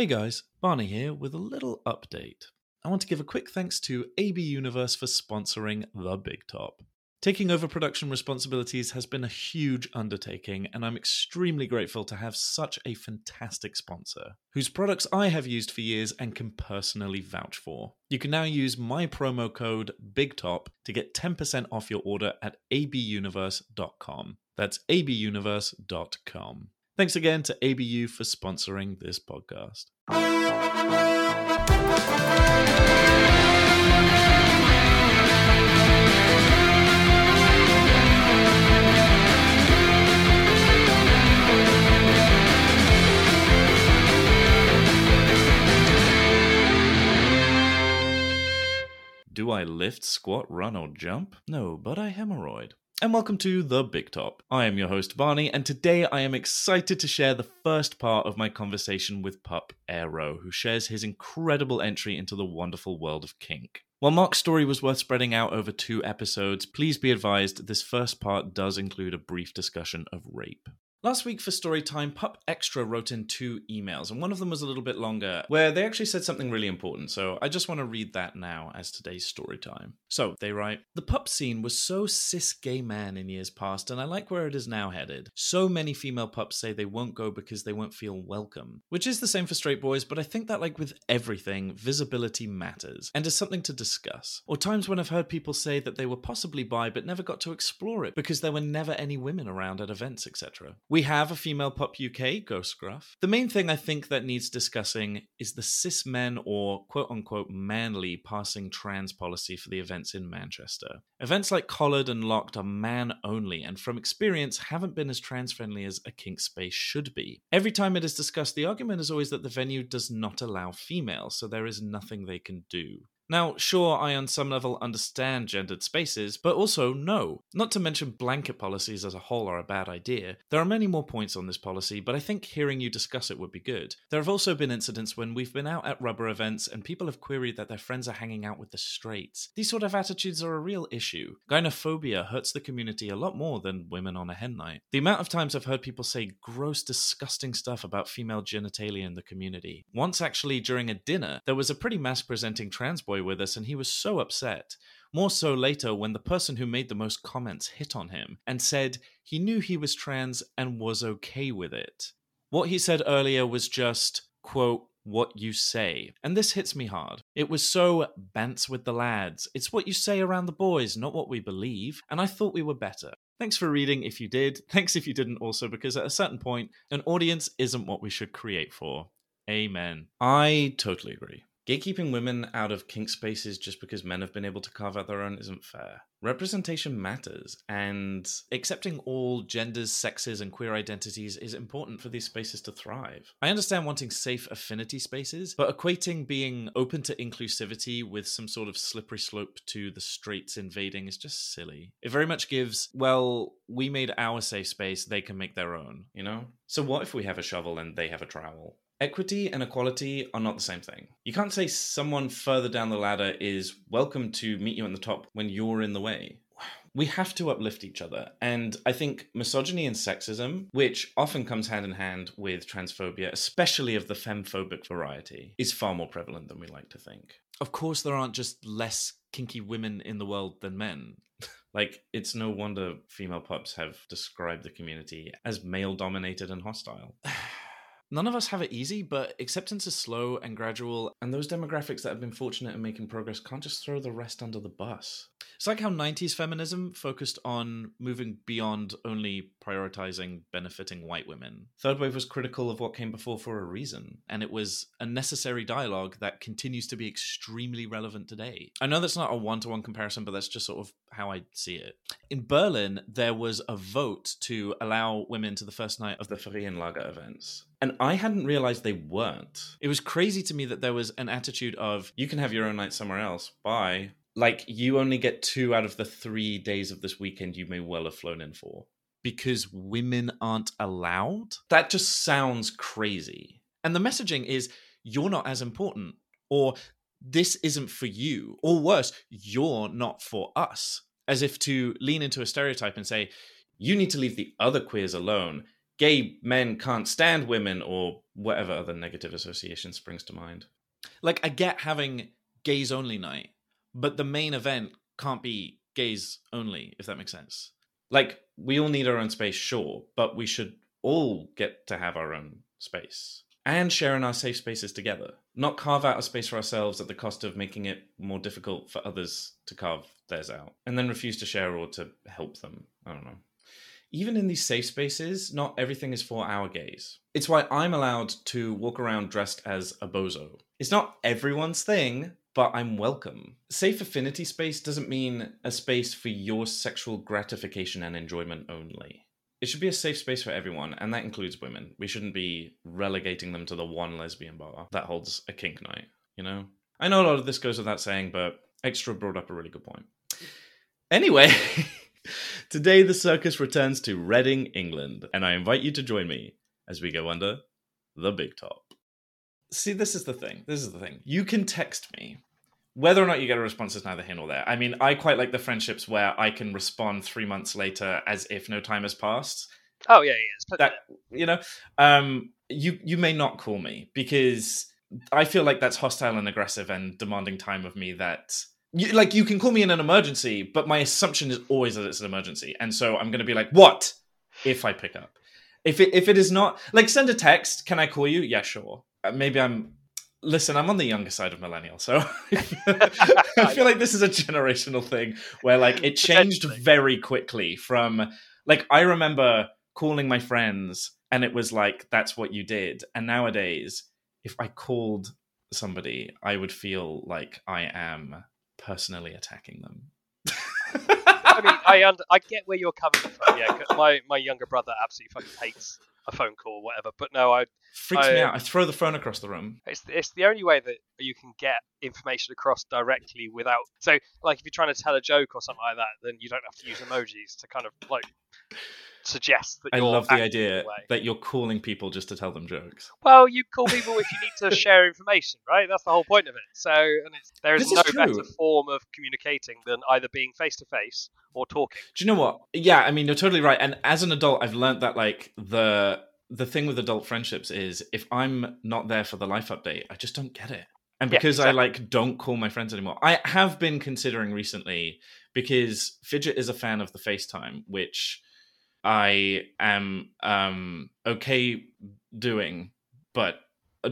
Hey guys, Barney here with a little update. I want to give a quick thanks to AB Universe for sponsoring The Big Top. Taking over production responsibilities has been a huge undertaking, and I'm extremely grateful to have such a fantastic sponsor, whose products I have used for years and can personally vouch for. You can now use my promo code BIGTOP to get 10% off your order at abuniverse.com. That's abuniverse.com. Thanks again to ABU for sponsoring this podcast. Do I lift, squat, run, or jump? No, but I hemorrhoid. And welcome to The Big Top. I am your host, Barney, and today I am excited to share the first part of my conversation with Pup Aero, who shares his incredible entry into the wonderful world of kink. While Mark's story was worth spreading out over two episodes, please be advised this first part does include a brief discussion of rape. Last week for Storytime, Pup Extra wrote in two emails, and one of them was a little bit longer, where they actually said something really important. So I just want to read that now as today's Storytime. So they write The pup scene was so cis gay man in years past, and I like where it is now headed. So many female pups say they won't go because they won't feel welcome, which is the same for straight boys, but I think that, like with everything, visibility matters and is something to discuss. Or times when I've heard people say that they were possibly bi but never got to explore it because there were never any women around at events, etc. We have a female pop UK, Ghost Gruff. The main thing I think that needs discussing is the cis men or quote unquote manly passing trans policy for the events in Manchester. Events like Collared and Locked are man only, and from experience haven't been as trans friendly as a kink space should be. Every time it is discussed, the argument is always that the venue does not allow females, so there is nothing they can do. Now, sure, I on some level understand gendered spaces, but also no. Not to mention blanket policies as a whole are a bad idea. There are many more points on this policy, but I think hearing you discuss it would be good. There have also been incidents when we've been out at rubber events and people have queried that their friends are hanging out with the straights. These sort of attitudes are a real issue. Gynophobia hurts the community a lot more than women on a hen night. The amount of times I've heard people say gross, disgusting stuff about female genitalia in the community. Once, actually, during a dinner, there was a pretty masc presenting trans boy with us, and he was so upset. More so later when the person who made the most comments hit on him and said he knew he was trans and was okay with it. What he said earlier was just, quote, what you say. And this hits me hard. It was so bants with the lads. It's what you say around the boys, not what we believe. And I thought we were better. Thanks for reading if you did. Thanks if you didn't also, because at a certain point, an audience isn't what we should create for. Amen. I totally agree. Gatekeeping women out of kink spaces just because men have been able to carve out their own isn't fair. Representation matters, and accepting all genders, sexes, and queer identities is important for these spaces to thrive. I understand wanting safe affinity spaces, but equating being open to inclusivity with some sort of slippery slope to the straights invading is just silly. It very much gives, well, we made our safe space, they can make their own, you know? So what if we have a shovel and they have a trowel? Equity and equality are not the same thing. You can't say someone further down the ladder is welcome to meet you on the top when you're in the way. We have to uplift each other. And I think misogyny and sexism, which often comes hand in hand with transphobia, especially of the femphobic variety, is far more prevalent than we like to think. Of course, there aren't just less kinky women in the world than men. like, it's no wonder female pups have described the community as male dominated and hostile. None of us have it easy, but acceptance is slow and gradual, and those demographics that have been fortunate in making progress can't just throw the rest under the bus. It's like how 90s feminism focused on moving beyond only prioritizing benefiting white women. Third Wave was critical of what came before for a reason, and it was a necessary dialogue that continues to be extremely relevant today. I know that's not a one to one comparison, but that's just sort of how I see it. In Berlin, there was a vote to allow women to the first night of the Ferienlager events. And I hadn't realized they weren't. It was crazy to me that there was an attitude of, you can have your own night somewhere else. Bye. Like, you only get two out of the three days of this weekend you may well have flown in for. Because women aren't allowed? That just sounds crazy. And the messaging is, you're not as important. Or, this isn't for you. Or worse, you're not for us. As if to lean into a stereotype and say, you need to leave the other queers alone gay men can't stand women or whatever other negative association springs to mind. Like, I get having gays only night, but the main event can't be gays only, if that makes sense. Like, we all need our own space, sure, but we should all get to have our own space and share in our safe spaces together. Not carve out a space for ourselves at the cost of making it more difficult for others to carve theirs out, and then refuse to share or to help them. I don't know. Even in these safe spaces, not everything is for our gays. It's why I'm allowed to walk around dressed as a bozo. It's not everyone's thing, but I'm welcome. Safe affinity space doesn't mean a space for your sexual gratification and enjoyment only. It should be a safe space for everyone, and that includes women. We shouldn't be relegating them to the one lesbian bar that holds a kink night, you know? I know a lot of this goes without saying, but Extra brought up a really good point. Anyway, today the circus returns to Reading, England, and I invite you to join me as we go under the big top. See, this is the thing. This is the thing. You can text me. Whether or not you get a response is neither here nor there. I mean, I quite like the friendships where I can respond three months later as if no time has passed. Oh yeah, yeah. That you know, um, you you may not call me because I feel like that's hostile and aggressive and demanding time of me. That you, like you can call me in an emergency, but my assumption is always that it's an emergency, and so I'm going to be like, "What?" if I pick up. If it if it is not like send a text, can I call you? Yeah, sure. Uh, maybe I'm listen i'm on the younger side of millennial so i feel like this is a generational thing where like it changed very quickly from like i remember calling my friends and it was like that's what you did. And nowadays if i called somebody i would feel like i am personally attacking them i mean i under, i get where you're coming from yeah my my younger brother absolutely fucking hates a phone call or whatever. But no, I freaks I, me out. I throw the phone across the room. It's it's the only way that you can get information across directly without. So, like, if you're trying to tell a joke or something like that, then you don't have to use emojis to kind of like suggest that. I love the idea that you're calling people just to tell them jokes. Well, you call people if you need to share information, right? That's the whole point of it. So, and there is no better form of communicating than either being face to face or talking. Do you know what? Yeah, I mean, you're totally right. And as an adult, I've learned that like the the thing with adult friendships is if I'm not there for the life update, I just don't get it. And because yeah, exactly. I like don't call my friends anymore. I have been considering recently because Fidget is a fan of the FaceTime, which I am um, okay doing, but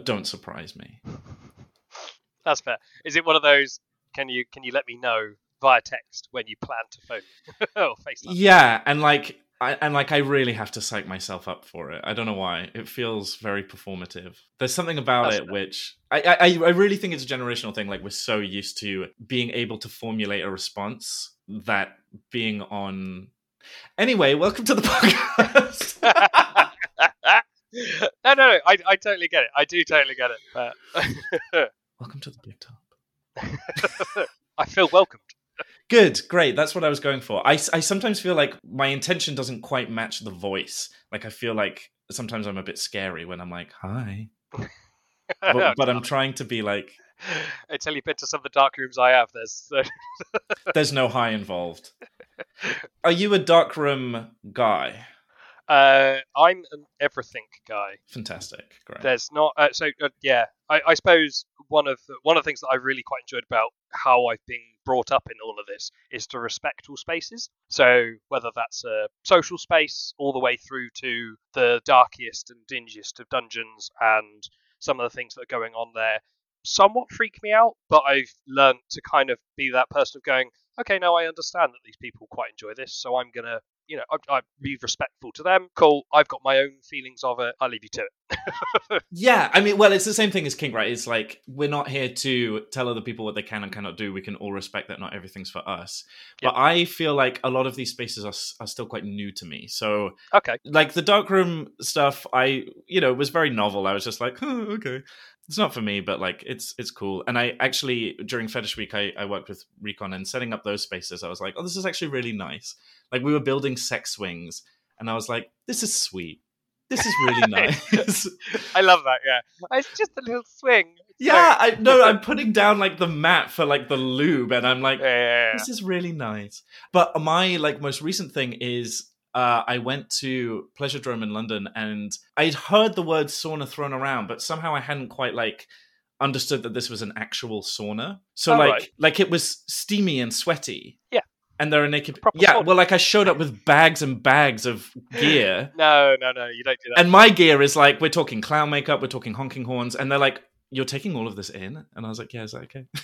don't surprise me. That's fair. Is it one of those? Can you can you let me know via text when you plan to phone or FaceTime? Yeah, and like I, and like I really have to psych myself up for it. I don't know why. It feels very performative. There's something about That's it fair. which I, I I really think it's a generational thing. Like we're so used to being able to formulate a response that being on Anyway, welcome to the podcast. no, no, no. I, I totally get it. I do totally get it. But... welcome to the big top. I feel welcomed. Good, great. That's what I was going for. I, I sometimes feel like my intention doesn't quite match the voice. Like I feel like sometimes I'm a bit scary when I'm like, "Hi," but, but I'm trying to be like. Until you've been to some of the dark rooms I have, there's there's no hi involved. Are you a darkroom guy? Uh, I'm an everything guy. Fantastic, great. There's not uh, so uh, yeah. I, I, suppose one of the, one of the things that I really quite enjoyed about how I've been brought up in all of this is to respect all spaces. So whether that's a social space all the way through to the darkest and dingiest of dungeons and some of the things that are going on there, somewhat freak me out. But I've learned to kind of be that person of going, okay, now I understand that these people quite enjoy this, so I'm gonna, you know, I, I be respectful to them. Cool, I've got my own feelings of it. I'll leave you to it. yeah, I mean, well, it's the same thing as kink, right? It's like we're not here to tell other people what they can and cannot do. We can all respect that not everything's for us. Yep. But I feel like a lot of these spaces are, are still quite new to me. So, okay, like the darkroom stuff, I you know was very novel. I was just like, oh, okay it's not for me, but like it's it's cool. And I actually during Fetish Week I, I worked with Recon and setting up those spaces. I was like, oh, this is actually really nice. Like we were building sex swings, and I was like, this is sweet. This is really nice. I love that. Yeah, it's just a little swing. Yeah, I no, I'm putting down like the mat for like the lube, and I'm like, yeah, yeah, yeah. this is really nice. But my like most recent thing is uh, I went to Pleasuredrome in London, and I'd heard the word sauna thrown around, but somehow I hadn't quite like understood that this was an actual sauna. So Oh, like right. like it was steamy and sweaty. Yeah. And there are naked. Yeah. sauna. Well, like I showed up with bags and bags of gear, No, no, no, you don't do that. and my gear is like we're talking clown makeup, we're talking honking horns, and they're like, "You're taking all of this in," and I was like, "Yeah, is that okay?"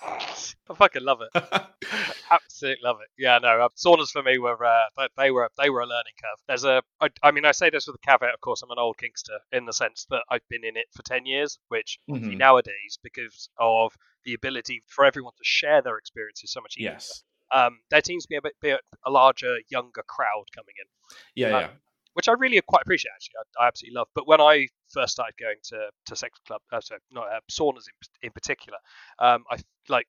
I fucking love it. Absolutely love it. Yeah, no, uh, saunas for me were uh, they, were they were a learning curve. There's a, I, I mean, I say this with a caveat. Of course, I'm an old Kinkster in the sense that I've been in it for ten years, which Mhm. nowadays, because of the ability for everyone to share their experiences so much easier. Yes. Um, there seems to be a bit be a, a larger, younger crowd coming in. Yeah. Uh, Yeah. Which I really quite appreciate. Actually, I, I absolutely love. But when I first started going to to sex club, uh, so not uh, saunas in, in particular, um, I like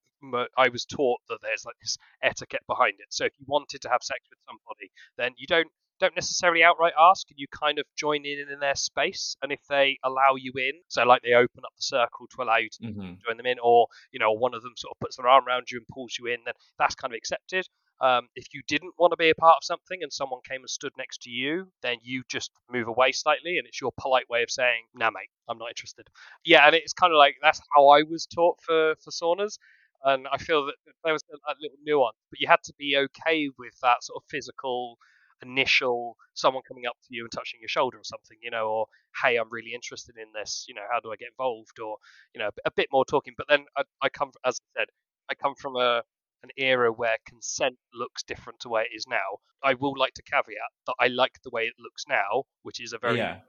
I was taught that there's like this etiquette behind it. So if you wanted to have sex with somebody, then you don't don't necessarily outright ask, and you kind of join in in their space. And if they allow you in, so like they open up the circle to allow you to hmm join them in, or you know one of them sort of puts their arm around you and pulls you in, then that's kind of accepted. Um, if you didn't want to be a part of something and someone came and stood next to you, then you just move away slightly, and it's your polite way of saying, "Nah, mate, I'm not interested." Yeah, and it's kind of like that's how I was taught for for saunas, and I feel that there was a, little nuance, but you had to be okay with that sort of physical initial someone coming up to you and touching your shoulder or something, you know, or hey, I'm really interested in this, you know, how do I get involved, or you know, a bit more talking. But then I, I come, as I said, I come from a an era where consent looks different to where it is now. I will like to caveat that I like the way it looks now, which is a very Yeah.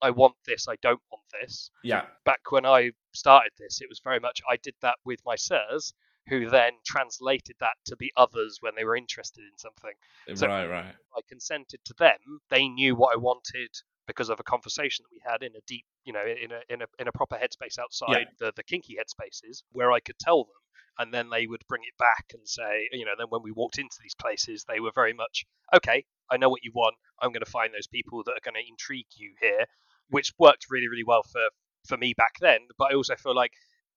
I want this, I don't want this. Yeah. Back when I started this, it was very much I did that with my sirs, who then translated that to the others when they were interested in something. Eh, so- right. Right. I consented to them, they knew what I wanted because of a conversation that we had in a deep, you know, in a in a in a proper headspace outside the the kinky headspaces where I could tell them, and then they would bring it back and say, you know, then when we walked into these places, they were very much okay. I know what you want. I'm going to find those people that are going to intrigue you here, which worked really really well for for me back then. But I also feel like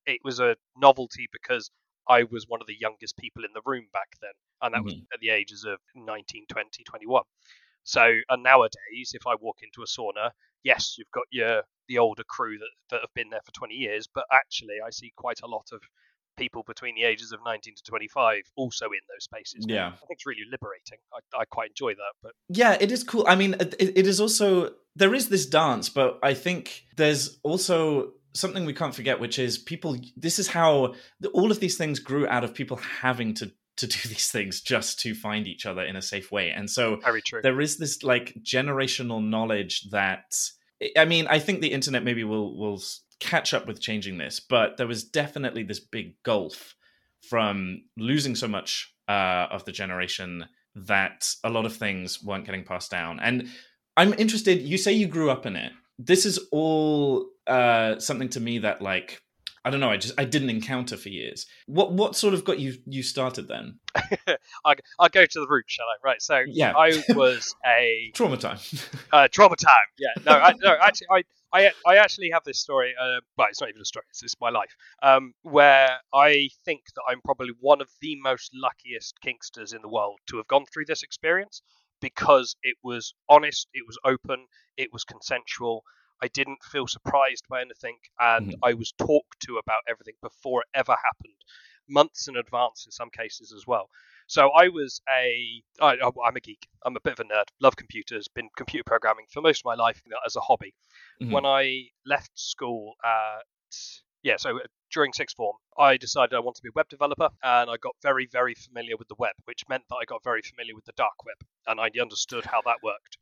it was a novelty because I was one of the youngest people in the room back then, and that was mm-hmm. at the ages of 19, 20, 21. So, and nowadays, if I walk into a sauna, yes, you've got your the older crew that, that have been there for 20 years, but actually, I see quite a lot of people between the ages of 19 to 25 also in those spaces. Yeah. I think it's really liberating. I, I quite enjoy that. But Yeah, it is cool. I mean, it, it is also there is this dance, but I think there's also something we can't forget, which is people. This is how the, all of these things grew out of people having to to do these things just to find each other in a safe way, and so there is this like generational knowledge that I mean, I think the internet maybe will will catch up with changing this, but there was definitely this big gulf from losing so much uh, of the generation that a lot of things weren't getting passed down. And I'm interested. You say you grew up in it. This is all uh, something to me that like I don't know. I just I didn't encounter for years. What what sort of got you you started then? I, I'll go to the root, shall I? Right. So Yeah. I was a Trauma time. uh, trauma time. Yeah. No, I, no. Actually, I, I, I actually have this story. Uh, well, it's not even a story. It's, it's my life. Um, where I think that I'm probably one of the most luckiest kinksters in the world to have gone through this experience because it was honest, it was open, it was consensual. I didn't feel surprised by anything, and Mhm. I was talked to about everything before it ever happened, months in advance in some cases as well. So I was a, I, I'm a geek. I'm a bit of a nerd. Love computers. Been computer programming for most of my life as a hobby. Mhm. When I left school at, yeah, so during sixth form, I decided I wanted to be a web developer, and I got very, very familiar with the web, which meant that I got very familiar with the dark web, and I understood how that worked.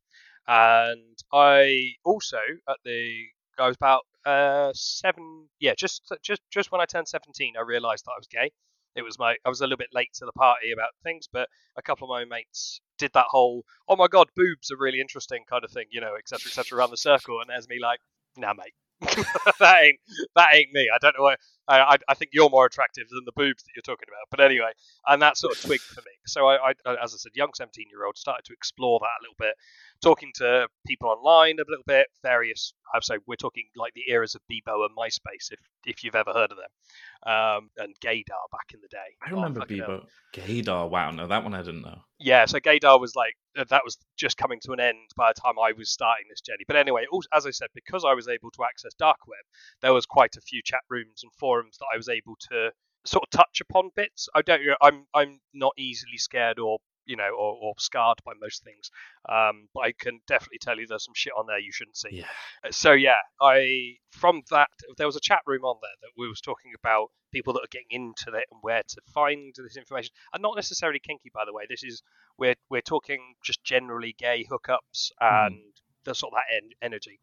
And I also at the I was about uh, seven, yeah, just just just when I turned seventeen, I realised that I was gay. It was my I was a little bit late to the party about things, but a couple of my mates did that whole oh my god, boobs are really interesting kind of thing, you know, etc. etc. around the circle, and there's me like, nah, mate, that ain't that ain't me. I don't know why. I, I think you're more attractive than the boobs that you're talking about. But anyway, and that sort of twigged for me. So I, I as I said, young 17 year old started to explore that a little bit, talking to people online a little bit, various. I'd say we're talking like the eras of Bebo and MySpace, if if you've ever heard of them, um, and Gaydar back in the day. I remember oh, Bebo. Gaydar. Wow, no, that one I didn't know. Yeah, so Gaydar was like uh, that was just coming to an end by the time I was starting this journey. But anyway, also, as I said, because I was able to access dark web, there was quite a few chat rooms and forums that I was able to sort of touch upon bits. I don't. You know, I'm I'm not easily scared or you know, or, or scarred by most things. Um, but I can definitely tell you there's some shit on there you shouldn't see. Yeah. Uh, so yeah, I from that there was a chat room on there that we was talking about people that are getting into it and where to find this information, and not necessarily kinky, by the way. This is we're we're talking just generally gay hookups mm-hmm. and mm. the sort of that en- energy.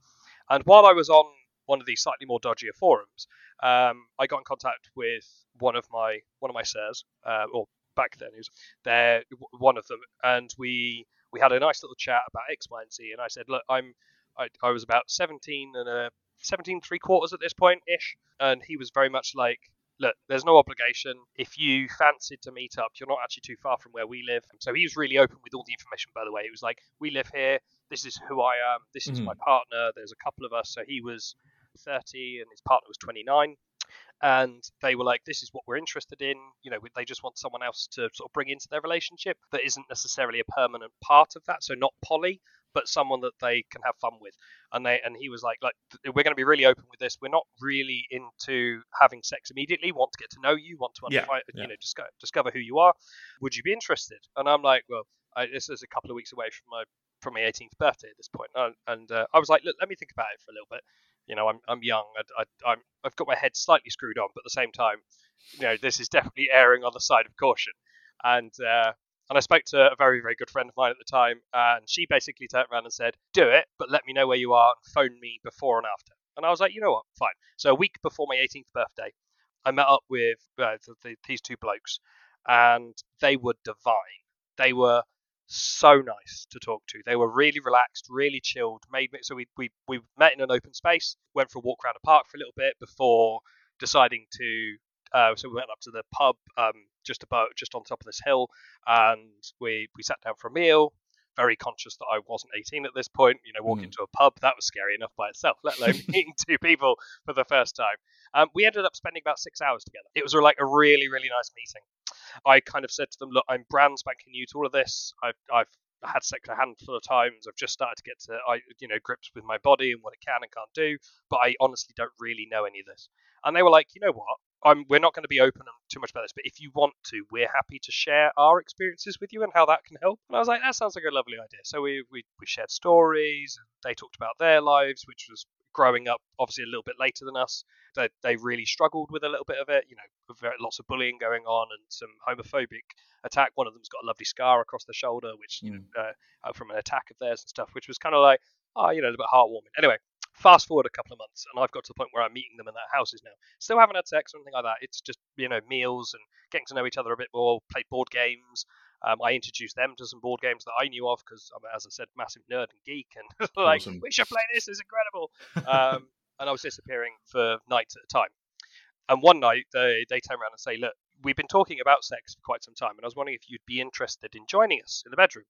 And while I was on one of these slightly more dodgier forums, um, I got in contact with one of my one of my sirs, uh, or back then. He was there, one of them, and we we had a nice little chat about X, Y, and Z. And I said, look, I'm I, I was about 17 and a 17 three quarters at this point ish, and he was very much like. Look, there's no obligation. If you fancied to meet up, you're not actually too far from where we live. So he was really open with all the information, by the way. It was like, we live here. This is who I am. This is mm-hmm. my partner. There's a couple of us. So he was 30 and his partner was 29 and they were like, "This is what we're interested in." You know, they just want someone else to sort of bring into their relationship that isn't necessarily a permanent part of that. So not poly, but someone that they can have fun with. And they and he was like, "Like we're going to be really open with this. We're not really into having sex immediately. Want to get to know you. Want to yeah, yeah. you know discover, discover who you are. Would you be interested?" And I'm like, "Well, I, this is a couple of weeks away from my from my 18th birthday at this. And, and uh, I was like, look, let me think about it for a little bit. You know, I'm I'm young. I, I, I'm I've got my head slightly screwed on, but at the same time, you know, this is definitely erring on the side of caution. And uh, and I spoke to a very very good friend of mine at the time, and she basically turned around and said, "Do it, but let me know where you are and phone me before and after." And I was like, you know what, fine. So a week before my 18th birthday, I met up with uh, the, the, these two blokes, and they were divine. They were so nice to talk to. They were really relaxed, really chilled. Made me, so we we we met in an open space, went for a walk around a park for a little bit before deciding to. Uh, so we went up to the pub um, just about just on top of this hill, and we we sat down for a meal. Very conscious that I wasn't 18 at this point. You know, walking mm. to a pub that was scary enough by itself, let alone meeting two people for the first time. Um, we ended up spending about six hours together. It was like a really really nice meeting. I kind of said to them, look, I'm brand spanking new to all of this. I've, I've had sex a handful of times. I've just started to get to, I, you know, grips with my body and what it can and can't do. But I honestly don't really know any of this. And they were like, you know what? I'm, we're not going to be open too much about this, but if you want to, we're happy to share our experiences with you and how that can help. And I was like, that sounds like a lovely idea. So we, we, we shared stories, and they talked about their lives, which was growing up obviously a little bit later than us. They, they really struggled with a little bit of it, you know, very, lots of bullying going on and some homophobic attack. One of them's got a lovely scar across the shoulder, which, you know, mm. uh, uh, from an attack of theirs and stuff, which was kind of like, oh, you know, a bit heartwarming. Anyway, fast forward a couple of months and I've got to the point where I'm meeting them in their houses now. Still haven't had sex or anything like that. It's just, you know, meals and getting to know each other a bit more, play board games, um, I introduced them to some board games that I knew of because, I'm, as I said, massive nerd and geek, and like awesome. we should play this. It's incredible. Um, and I was disappearing for nights at a time. And one night they they turn around and say, "Look, we've been talking about sex for quite some time, and I was wondering if you'd be interested in joining us in the bedroom.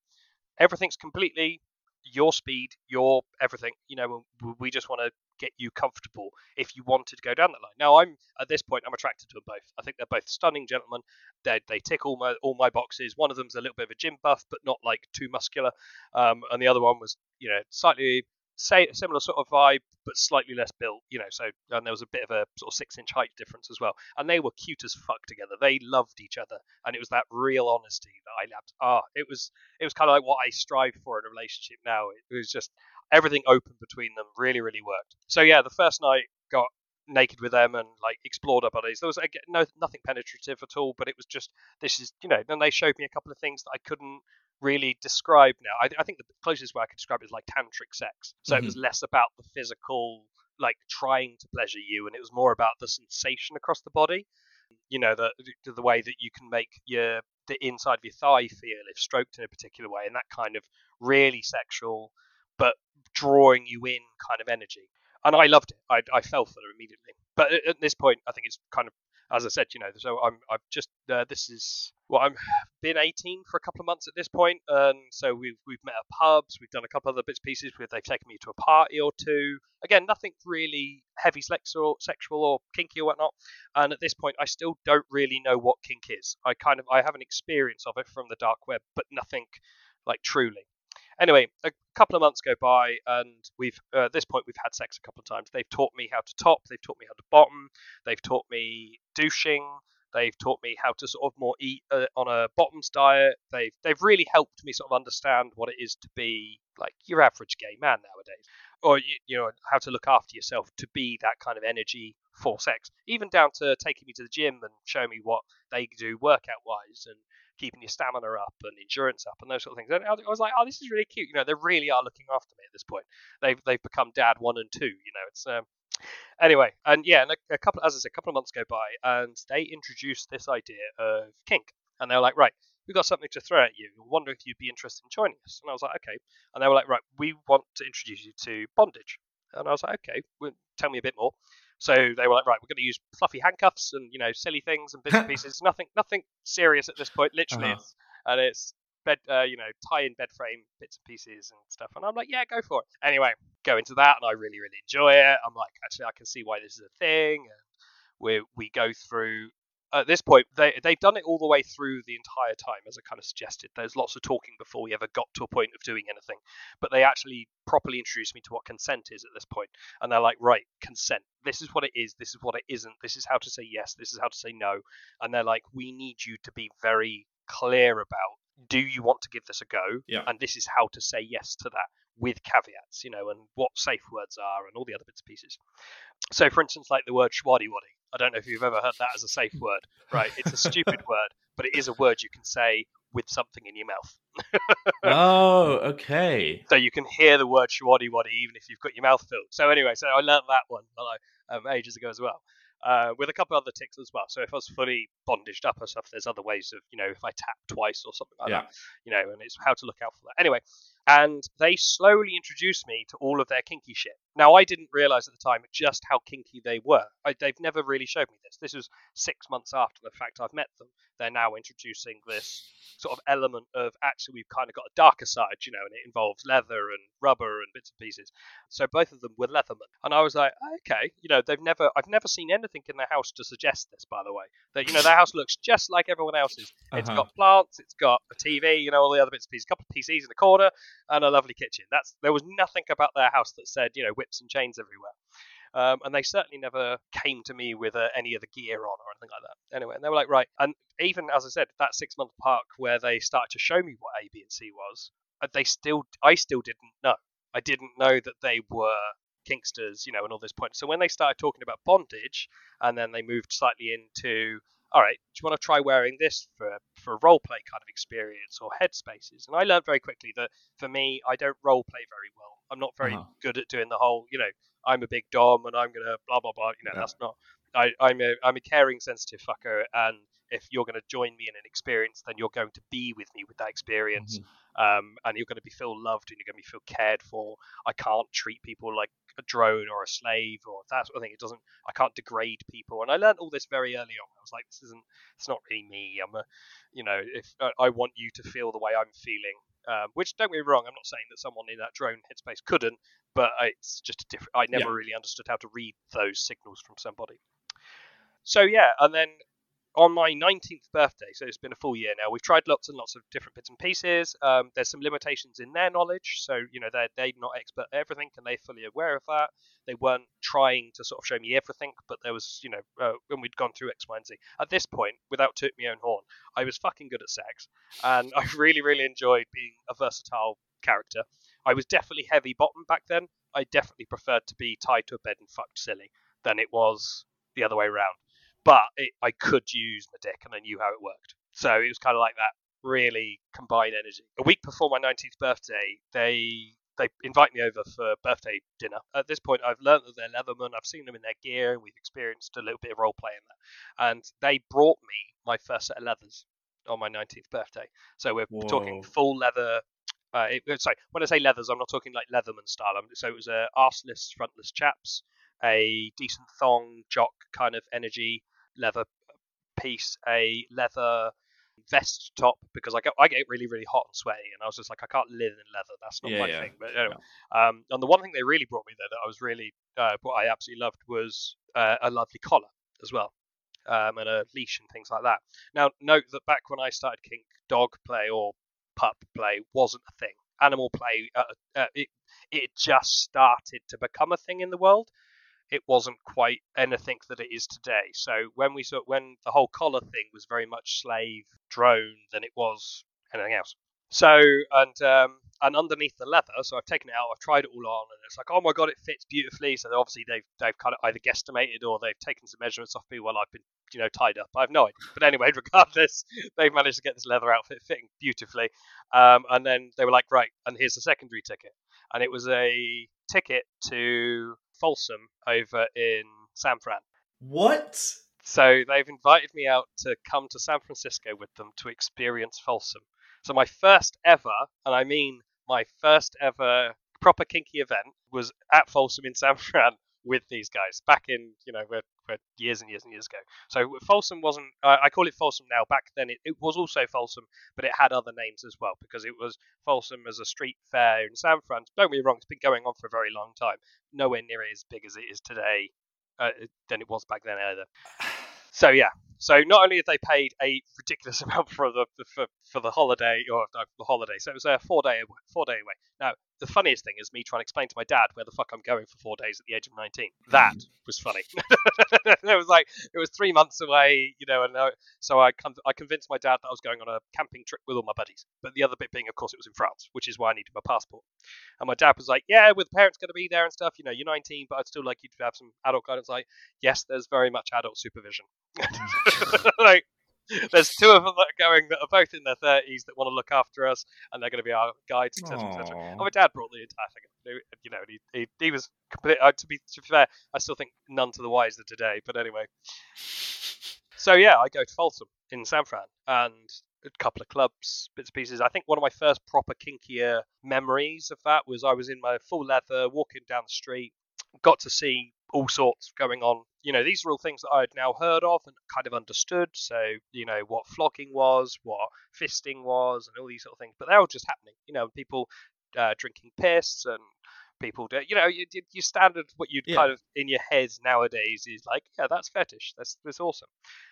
Everything's completely your speed, your everything. You know, we just want to get you comfortable if you wanted to go down that line. Now, I'm at this point, I'm attracted to them both. I think they're both stunning gentlemen. They they tick all my all my boxes. One of them's a little bit of a gym buff, but not like too muscular. Um, and the other one was, you know, slightly say similar sort of vibe, but slightly less built. You know, so and there was a bit of a sort of six inch height difference as well. And they were cute as fuck together. They loved each other, and it was that real honesty that I loved. Ah, it was it was kind of like what I strive for in a relationship now. It was just everything open between them. Really, really worked. So yeah, the first night got naked with them and like explored our bodies. There was again, no nothing penetrative at all, but it was just this is you know. Then they showed me a couple of things that I couldn't really describe now. I, I think the closest way I could describe it is like tantric sex. So mm-hmm. it was less about the physical, like trying to pleasure you, and it was more about the sensation across the body. You know, the the way that you can make your the inside of your thigh feel if stroked in a particular way, and that kind of really sexual, but drawing you in kind of energy. and I loved it. I, I fell for it immediately. But at, at this point, I think it's kind of as I said, you know, so I'm I've just uh, this is well, I'm been 18 for a couple of months at this point, and so we've we've met at pubs, we've done a couple other bits pieces where they've taken me to a party or two. Again, nothing really heavy sexual, sexual or kinky or whatnot. And at this point, I still don't really know what kink is. I kind of I have an experience of it from the dark web, but nothing like truly. Anyway, a couple of months go by, and we've uh, at this point we've had sex a couple of times. They've taught me how to top, they've taught me how to bottom, they've taught me douching, they've taught me how to sort of more eat uh, on a bottoms diet. They've they've really helped me sort of understand what it is to be like your average gay man nowadays, or you, you know how to look after yourself to be that kind of energy for sex. Even down to taking me to the gym and showing me what they do workout wise and keeping your stamina up and endurance up and those sort of things. And I was like, oh, this is really cute. You know, they really are looking after me at this point. They've they've become dad one and two. You know, it's um, anyway, and yeah, and a, a couple, as I said, a couple of months go by, and they introduced this idea of kink, and they were like, right. We've got something to throw at you. We wonder if you'd be interested in joining us. And I was like, okay. And they were like, right, we want to introduce you to bondage. And I was like, okay, well, tell me a bit more. So they were like, right, we're going to use fluffy handcuffs and you know silly things and bits and pieces. nothing, nothing serious at this point. Literally, Uh-huh. it's, and it's bed, uh, you know, tie in bed frame bits and pieces and stuff. And I'm like, yeah, go for it. Anyway, go into that, and I really, really enjoy it. I'm like, actually, I can see why this is a thing. And we we go through. At this point, they they've done it all the way through the entire time, as I kind of suggested. There's lots of talking before we ever got to a point of doing anything, but they actually properly introduced me to what consent is at this point and they're like, right, consent. This is what it is. This is what it isn't. This is how to say yes. This is how to say no. And they're like, we need you to be very clear about do you want to give this a go? Yeah. And this is how to say yes to that with caveats, you know, and what safe words are and all the other bits and pieces. So, for instance, like the word schwaddy waddy. I don't know if you've ever heard that as a safe word, right? It's a stupid word, but it is a word you can say with something in your mouth. oh, okay. So you can hear the word shwaddy waddy even if you've got your mouth filled. So anyway, so I learnt that one um, ages ago as well. Uh, with a couple other ticks as well. So if I was fully bondaged up or stuff, there's other ways of, you know, if I tap twice or something like Yeah. that, you know, and it's how to look out for that. Anyway, and they slowly introduced me to all of their kinky shit. Now, I didn't realize at the time just how kinky they were. I, they've never really showed me this. This was six months after the fact I've met them. They're now introducing this sort of element of actually we've kind of got a darker side, you know, and it involves leather and rubber and bits and pieces. So both of them were Leatherman, and I was like, okay, you know, they've never, I've never seen anything in their house to suggest this. By the way, that you know, their house looks just like everyone else's. It's Uh-huh. got plants, it's got a TV, you know, all the other bits and pieces, a couple of PCs in the corner, and a lovely kitchen. That's there was nothing about their house that said, you know, whips and chains everywhere. Um, and they certainly never came to me with uh, any of the gear on or anything like that. Anyway, and they were like, right. And even as I said, that six month park where they started to show me what A, B, and C was, uh, they still, I still didn't know. I didn't know that they were Kinksters, you know, and all this point. So when they started talking about bondage, and then they moved slightly into, all right, do you want to try wearing this for for a role play kind of experience or headspaces? And I learned very quickly that for me, I don't role play very well. I'm not very Uh-huh. good at doing the whole, you know, I'm a big dom and I'm gonna blah blah blah. You know, Yeah. that's not. I, I'm a I'm a caring, sensitive fucker, and if you're going to join me in an experience, then you're going to be with me with that experience, um, and you're going to be feel loved and you're going to be feel cared for. I can't treat people like a drone or a slave or that sort of thing. It doesn't. I can't degrade people, and I learned all this very early on. I was like, this isn't. It's not really me. I'm a, you know, if I, I want you to feel the way I'm feeling. Um, which don't get me wrong, I'm not saying that someone in that drone headspace couldn't, but it's just a different. I never Yeah. really understood how to read those signals from somebody. So yeah, and then on my 19th birthday, so it's been a full year now. We've tried lots and lots of different bits and pieces. Um, there's some limitations in their knowledge, so you know they're they're not expert at everything, and they're fully aware of that. They weren't trying to sort of show me everything, but there was, you know, uh, when we'd gone through X, Y, and Z. At this point, without tooting my own horn, I was fucking good at sex, and I really, really enjoyed being a versatile character. I was definitely heavy bottom back then. I definitely preferred to be tied to a bed and fucked silly than it was the other way around. But it, I could use my dick, and I knew how it worked. So it was kind of like that really combined energy. A week before my 19th birthday, they they invite me over for birthday dinner. At this point, I've learned that they're Leatherman. I've seen them in their gear, and we've experienced a little bit of role play in that. And they brought me my first set of leathers on my 19th birthday. So we're talking full leather Uh, it, sorry, when I say leathers, I'm not talking like Leatherman style. I'm, so it was a arseless, frontless chaps, a decent thong jock kind of energy leather piece, a leather vest top because I get I get really really hot and sweaty, and I was just like I can't live in leather. That's not Yeah, my yeah. thing. But anyway, um, and the one thing they really brought me there that I was really uh, what I absolutely loved was uh, a lovely collar as well. Um, and a leash and things like that. Now, note that back when I started kink, dog play or pup play wasn't a thing. Animal play, uh, uh, it it just started to become a thing in the world. It wasn't quite anything that it is today. So when we saw when the whole collar thing was very much slave drone than it was anything else. So and um, and underneath the leather, so I've taken it out, I've tried it all on, and it's like, oh my god, it fits beautifully. So obviously they've they've kind of either guesstimated or they've taken some measurements off me while I've been you know tied up. I have no idea, but anyway, regardless, they've managed to get this leather outfit fitting beautifully. Um, and then they were like, right, and here's the secondary ticket, and it was a ticket to Folsom over in San Fran. What? So they've invited me out to come to San Francisco with them to experience Folsom. So my first ever, and I mean my first ever proper kinky event was at Folsom in San Fran with these guys back in you know we're, we're years and years and years ago. So Folsom wasn't uh, I call it Folsom now. Back then it, it was also Folsom, but it had other names as well because it was Folsom as a street fair in San Fran. Don't get me wrong, it's been going on for a very long time. Nowhere near as big as it is today uh, than it was back then either. So yeah, so not only have they paid a ridiculous amount for the for, for the holiday or uh, the holiday, so it was a four day four day away. Now the funniest thing is me trying to explain to my dad where the fuck I'm going for four days at the age of nineteen. That was funny. it was like it was three months away, you know, and uh, so I con- I convinced my dad that I was going on a camping trip with all my buddies. But the other bit being, of course, it was in France, which is why I needed my passport. And my dad was like, "Yeah, with parents going to be there and stuff, you know, you're 19, but I'd still like you to have some adult guidance." Like, yes, there's very much adult supervision. like, there's two of them that are going that are both in their 30s that want to look after us, and they're going to be our guides, etc., etc. And my dad brought the entire thing. You know, and he, he, he was complete. Uh, to be to be fair, I still think none to the wiser today. But anyway, so yeah, I go to Folsom in San Fran and a couple of clubs, bits and pieces. I think one of my first proper kinkier memories of that was I was in my full leather, walking down the street, got to see all sorts going on. You know, these are all things that I had now heard of and kind of understood. So, you know, what flogging was, what fisting was, and all these sort of things. But they're all just happening. You know, people uh, drinking piss and people do. You know, you, you, your standard what you'd Yeah. kind of in your head nowadays is like, yeah, that's fetish. That's that's awesome.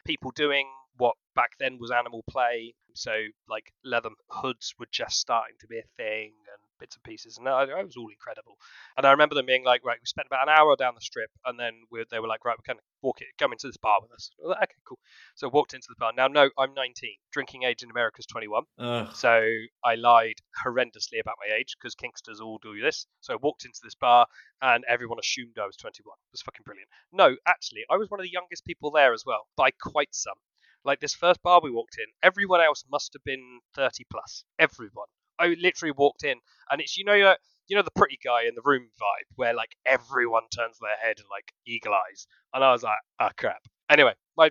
People doing what back then was animal play. So like leather hoods were just starting to be a thing and bits and pieces, and that, that was all incredible. And I remember them being like, right, we spent about an hour down the strip, and then they were like, right, we're going to walk it, come into this bar with us. Like, okay, cool. So walked into the bar. Now, no, I'm 19. Drinking age in America is 21. Ugh. So I lied horrendously about my age because Kinksters all do this. So I walked into this bar and everyone assumed I was 21. It was fucking brilliant. No, actually, I was one of the youngest people there as well, by quite some. Like this first bar we walked in, everyone else must have been 30 plus. Everyone. I literally walked in and it's, you know, uh, you know the pretty guy in the room vibe where like everyone turns their head and like eagle eyes, and I was like, ah, crap. Anyway, my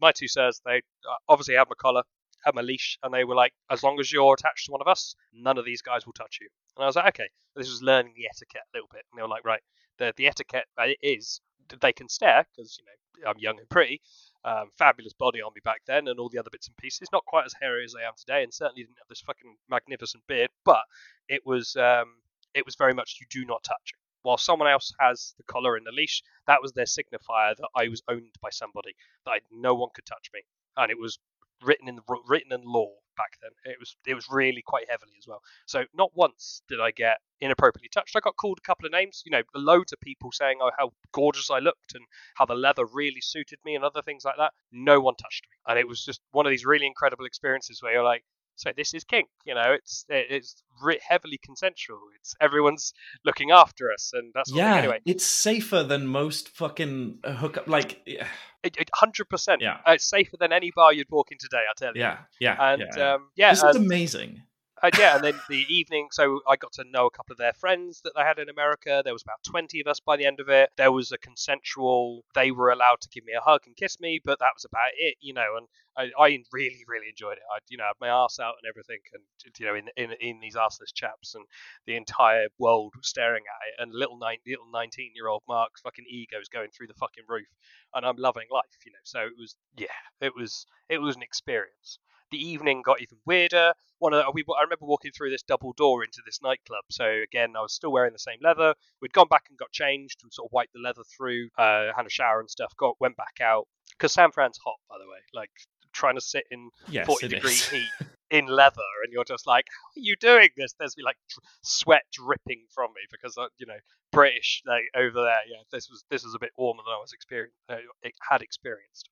my two sirs, they uh, obviously had my collar, had my leash, and they were like, as long as you're attached to one of us, none of these guys will touch you. And I was like, okay. This was learning the etiquette a little bit, and they were like, right, the the etiquette uh, is they can stare because you know I'm young and pretty. Um, fabulous body on me back then, and all the other bits and pieces. Not quite as hairy as I am today, and certainly didn't have this fucking magnificent beard. But it was um, it was very much you do not touch. It. While someone else has the collar and the leash, that was their signifier that I was owned by somebody that I, no one could touch me, and it was written in written in law back then. It was it was really quite heavily as well. So not once did I get inappropriately touched. I got called a couple of names, you know, loads of people saying oh how gorgeous I looked and how the leather really suited me and other things like that. No one touched me, and it was just one of these really incredible experiences where you're like, so this is kink, you know, it's it's heavily consensual. It's everyone's looking after us, and that's Yeah, anyway. it's safer than most fucking hookup. Like, yeah, Hundred percent. Yeah. Uh, it's safer than any bar you'd walk in today. I tell you. yeah, yeah. And yeah. um, yeah, this is amazing. Uh, yeah, and then the evening, so I got to know a couple of their friends that they had in America. There was about 20 of us by the end of it. There was a consensual, they were allowed to give me a hug and kiss me, but that was about it, you know, and I, I really, really enjoyed it. I, you know, had my ass out and everything, and you know, in in, in these arseless chaps, and the entire world was staring at it, and little nine, little 19 year old Mark's fucking ego's going through the fucking roof, and I'm loving life, you know. So it was, yeah, it was, it was an experience. The evening got even weirder. One of the, we, I remember walking through this double door into this nightclub. So again, I was still wearing the same leather. We'd gone back and got changed and sort of wiped the leather through, uh, had a shower and stuff. Got went back out because San Fran's hot, by the way. Like trying to sit in Yes, 40 degree is. heat in leather and you're just like how are you doing this there's me like sweat dripping from me because uh, you know british like over there yeah this was this was a bit warmer than i was experienced uh, had experienced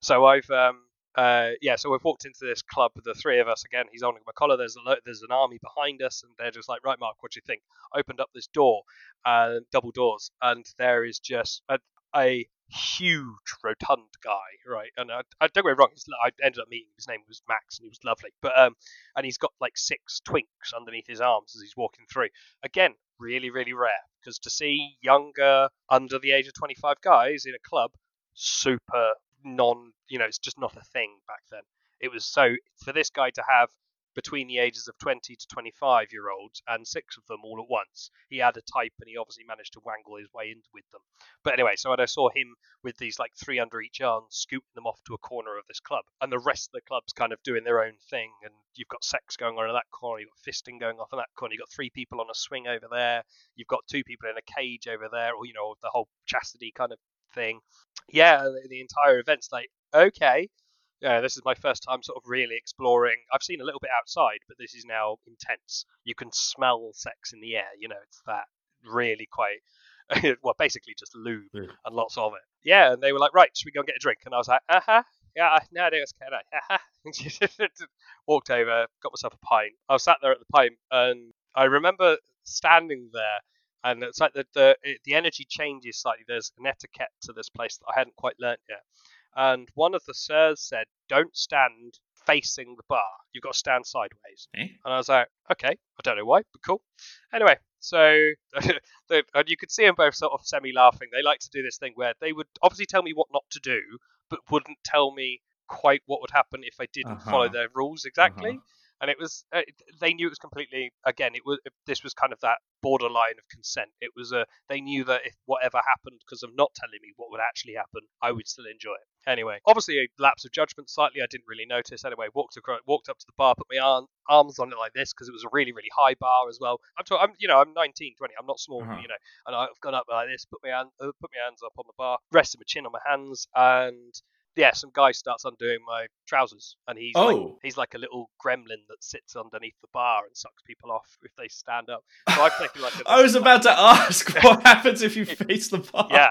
so i've um uh, yeah, so we've walked into this club, the three of us again. He's holding my collar. There's a there's an army behind us, and they're just like, right, Mark, what do you think? Opened up this door, uh, double doors, and there is just a, a huge rotund guy, right? And I, I don't get me wrong, I ended up meeting his name was Max, and he was lovely. But um, and he's got like six twinks underneath his arms as he's walking through. Again, really, really rare because to see younger, under the age of 25 guys in a club, super non, you know, it's just not a thing back then. It was so for this guy to have between the ages of 20 to 25 year olds and six of them all at once. He had a type and he obviously managed to wangle his way in with them. But anyway, so I saw him with these like three under each arm, scooting them off to a corner of this club, and the rest of the club's kind of doing their own thing, and you've got sex going on in that corner, you've got fisting going off in that corner, you've got three people on a swing over there, you've got two people in a cage over there, or you know, the whole chastity kind of thing. Yeah, the, the entire event's like, okay, yeah, this is my first time sort of really exploring. I've seen a little bit outside, but this is now intense. You can smell sex in the air. You know, it's that really quite well, basically just lube Yeah. and lots of it. Yeah, and they were like, right, should we go and get a drink? And I was like, uh huh. Yeah, no, no, it's can I? Walked over, got myself a pint. I was sat there at the pint, and I remember standing there, and it's like the the it, the energy changes slightly. There's an etiquette to this place that I hadn't quite learnt yet. And one of the sirs said, "Don't stand facing the bar. You've got to stand sideways." Eh? And I was like, "Okay, I don't know why, but cool." Anyway, so and you could see them both sort of semi-laughing. They like to do this thing where they would obviously tell me what not to do, but wouldn't tell me quite what would happen if I didn't follow Uh-huh. their rules exactly. Uh-huh. And it was uh, they knew it was completely again it was this was kind of that borderline of consent. It was a they knew that if whatever happened because of not telling me what would actually happen, I would still enjoy it. Anyway, obviously a lapse of judgment slightly. I didn't really notice. Anyway, walked across, walked up to the bar, put my arm, arms on it like this because it was a really really high bar as well. I'm, talking I'm you know I'm 19, 20. I'm not small, Uh-huh. you know, and I've gone up like this, put my hand, uh, put my hands up on the bar, rested my chin on my hands, and yeah, some guy starts undoing my trousers, and he's like Oh, he's like a little gremlin that sits underneath the bar and sucks people off if they stand up. So I've taken like a I was about to ask what happens if you face the bar. Yeah.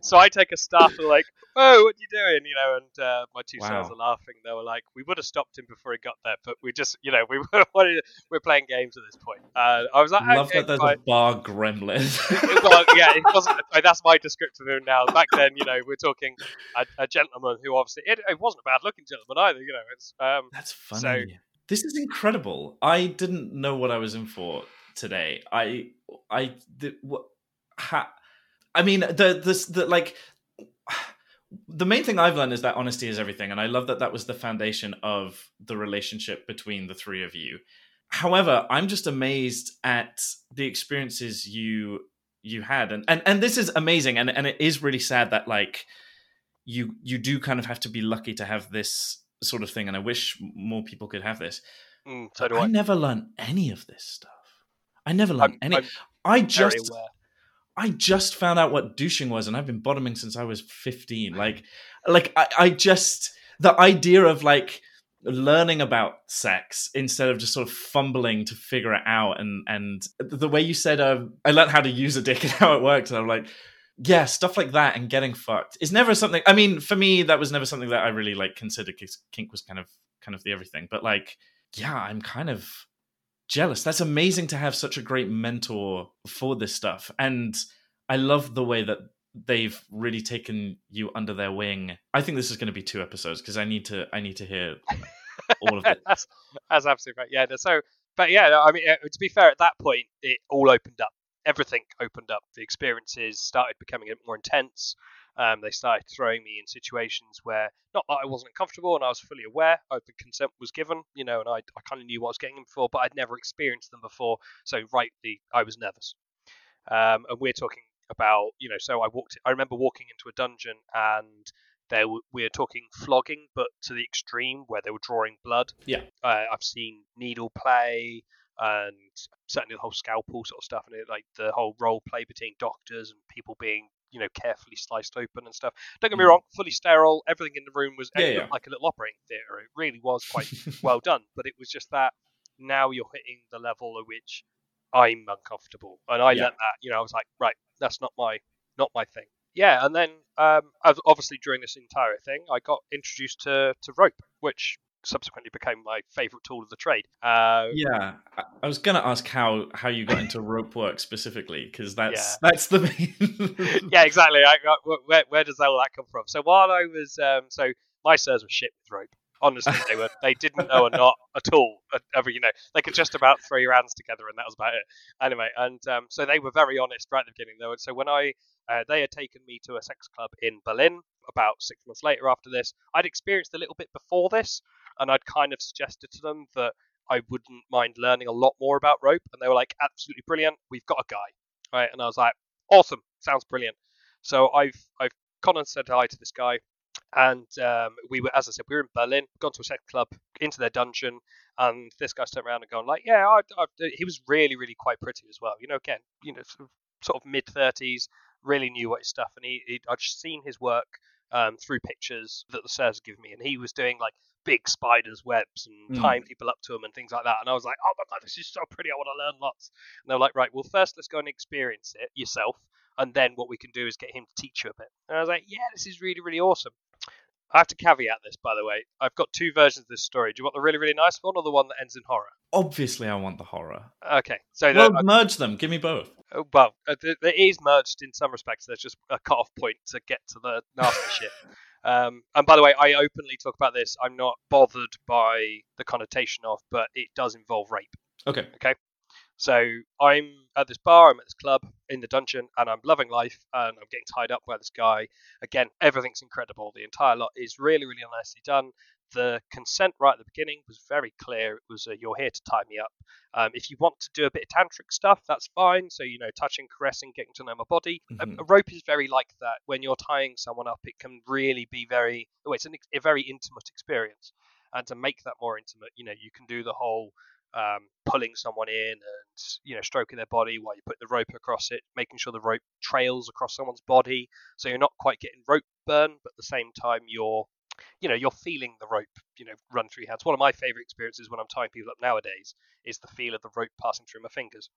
so I take a staff and like, oh, what are you doing? You know, and uh, my two sons are laughing. They were like, we would have stopped him before he got there, but we just, you know, we were we're playing games at this point. Uh, I was like, Love okay, that there's fine. a bar gremlin. well, yeah, it wasn't. That's my descriptive of him now. Back then, you know, we're talking a, a gentleman who obviously it, it wasn't a bad-looking gentleman either. You know, it's um, That's funny. So- this is incredible. I didn't know what I was in for today. I I the, what ha, I mean the this the like the main thing I've learned is that honesty is everything and I love that that was the foundation of the relationship between the three of you. However, I'm just amazed at the experiences you you had and and, and this is amazing and and it is really sad that like you you do kind of have to be lucky to have this sort of thing and i wish more people could have this mm, so do I I. never learned any of this stuff. I never learned I'm, any. I'm I just. I just found out what douching was, and I've been bottoming since I was fifteen. Like, like I, I just the idea of like learning about sex instead of just sort of fumbling to figure it out, and and the way you said, um, I learned how to use a dick and how it works, and I'm like. Yeah, stuff like that and getting fucked is never something. I mean, for me, that was never something that I really like considered. Kink was kind of, kind of the everything. But like, yeah, I'm kind of jealous. That's amazing to have such a great mentor for this stuff. And I love the way that they've really taken you under their wing. I think this is going to be two episodes because I need to I need to hear all of it. that's, that's absolutely right. Yeah. So, but yeah, I mean, uh, to be fair, at that point, it all opened up. Everything opened up. The experiences started becoming a bit more intense. Um, they started throwing me in situations where not that I wasn't comfortable and I was fully aware the consent was given, you know, and I, I kind of knew what I was getting in for, but I'd never experienced them before, so rightly I was nervous. Um, and we're talking about, you know, so I walked. I remember walking into a dungeon and there we're talking flogging, but to the extreme where they were drawing blood. Yeah, uh, I've seen needle play and certainly the whole scalpel sort of stuff, and it, like the whole role play between doctors and people being you know carefully sliced open and stuff. Don't get me mm. wrong, fully sterile. Everything in the room was yeah, yeah. like a little operating theatre. It really was quite well done, but it was just that now you're hitting the level at which I'm uncomfortable, and I yeah. let that. You know, I was like, right, that's not my not my thing. Yeah, and then um, obviously during this entire thing, I got introduced to to rope, which subsequently became my favorite tool of the trade. Uh, yeah, I was going to ask how how you got into rope work specifically because that's yeah. that's the main. yeah, exactly. I, where where does all that come from? So while I was um, so my sirs were shit with rope. Honestly, they were they didn't know a knot at all. Ever, you know, they could just about throw your hands together, and that was about it. Anyway, and um, so they were very honest right at the beginning, though. And so when I uh, they had taken me to a sex club in Berlin about six months later after this. I'd experienced a little bit before this, and I'd kind of suggested to them that I wouldn't mind learning a lot more about rope, and they were like, "Absolutely brilliant! We've got a guy." Right, and I was like, "Awesome! Sounds brilliant." So I've I've gone and said hi to this guy, and um, we were, as I said, we were in Berlin, gone to a sex club, into their dungeon, and this guy turned around and gone like, "Yeah, I, I, he was really, really quite pretty as well. You know, again, you know, sort of, sort of mid thirties, really knew what his stuff, and he, he I'd seen his work um, through pictures that the sirs give me, and he was doing like big spiders webs and mm. tying people up to them and things like that. And I was like, oh my god, this is so pretty. I want to learn lots. And they're like, right, well, first let's go and experience it yourself, and then what we can do is get him to teach you a bit. And I was like, yeah, this is really really awesome. I have to caveat this, by the way. I've got two versions of this story. Do you want the really, really nice one or the one that ends in horror? Obviously, I want the horror. Okay, so well, the, merge them. Give me both. Oh, well, uh, it is merged in some respects. There's just a cut-off point to get to the nasty shit. Um, and by the way, I openly talk about this. I'm not bothered by the connotation of, but it does involve rape. Okay. Okay. So I'm at this bar, I'm at this club in the dungeon, and I'm loving life, and I'm getting tied up by this guy. Again, everything's incredible. The entire lot is really, really nicely done. The consent right at the beginning was very clear. It was, uh, you're here to tie me up. Um, if you want to do a bit of tantric stuff, that's fine. So, you know, touching, caressing, getting to know my body. Mm-hmm. A, a, rope is very like that. When you're tying someone up, it can really be very, oh, it's an, a very intimate experience. And to make that more intimate, you know, you can do the whole um, pulling someone in and you know stroking their body while you put the rope across it, making sure the rope trails across someone's body, so you're not quite getting rope burn, but at the same time you're you know you're feeling the rope you know run through your hands. One of my favorite experiences when I'm tying people up nowadays is the feel of the rope passing through my fingers.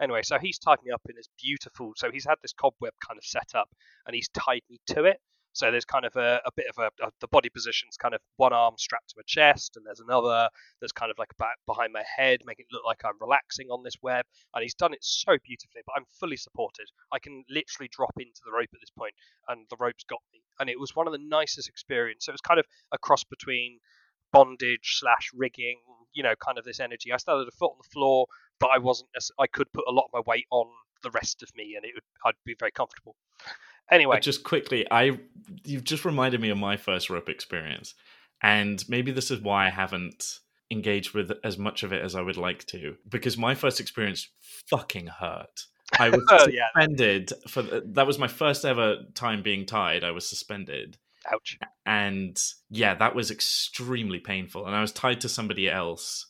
Anyway, so he's tied me up in this beautiful. So he's had this cobweb kind of set up, and he's tied me to it. So there's kind of a, a bit of a, a, the body position's kind of one arm strapped to my chest, and there's another that's kind of like back behind my head, making it look like I'm relaxing on this web. And he's done it so beautifully, but I'm fully supported. I can literally drop into the rope at this point, and the rope's got me. And it was one of the nicest experiences. So it was kind of a cross between bondage slash rigging, you know, kind of this energy. I started a foot on the floor, but I wasn't. I could put a lot of my weight on the rest of me, and it would I'd be very comfortable. Anyway, just quickly, I you've just reminded me of my first rope experience, and maybe this is why I haven't engaged with as much of it as I would like to, because my first experience fucking hurt. I was oh, suspended yeah. for that was my first ever time being tied. I was suspended. Ouch. And yeah, that was extremely painful, and I was tied to somebody else.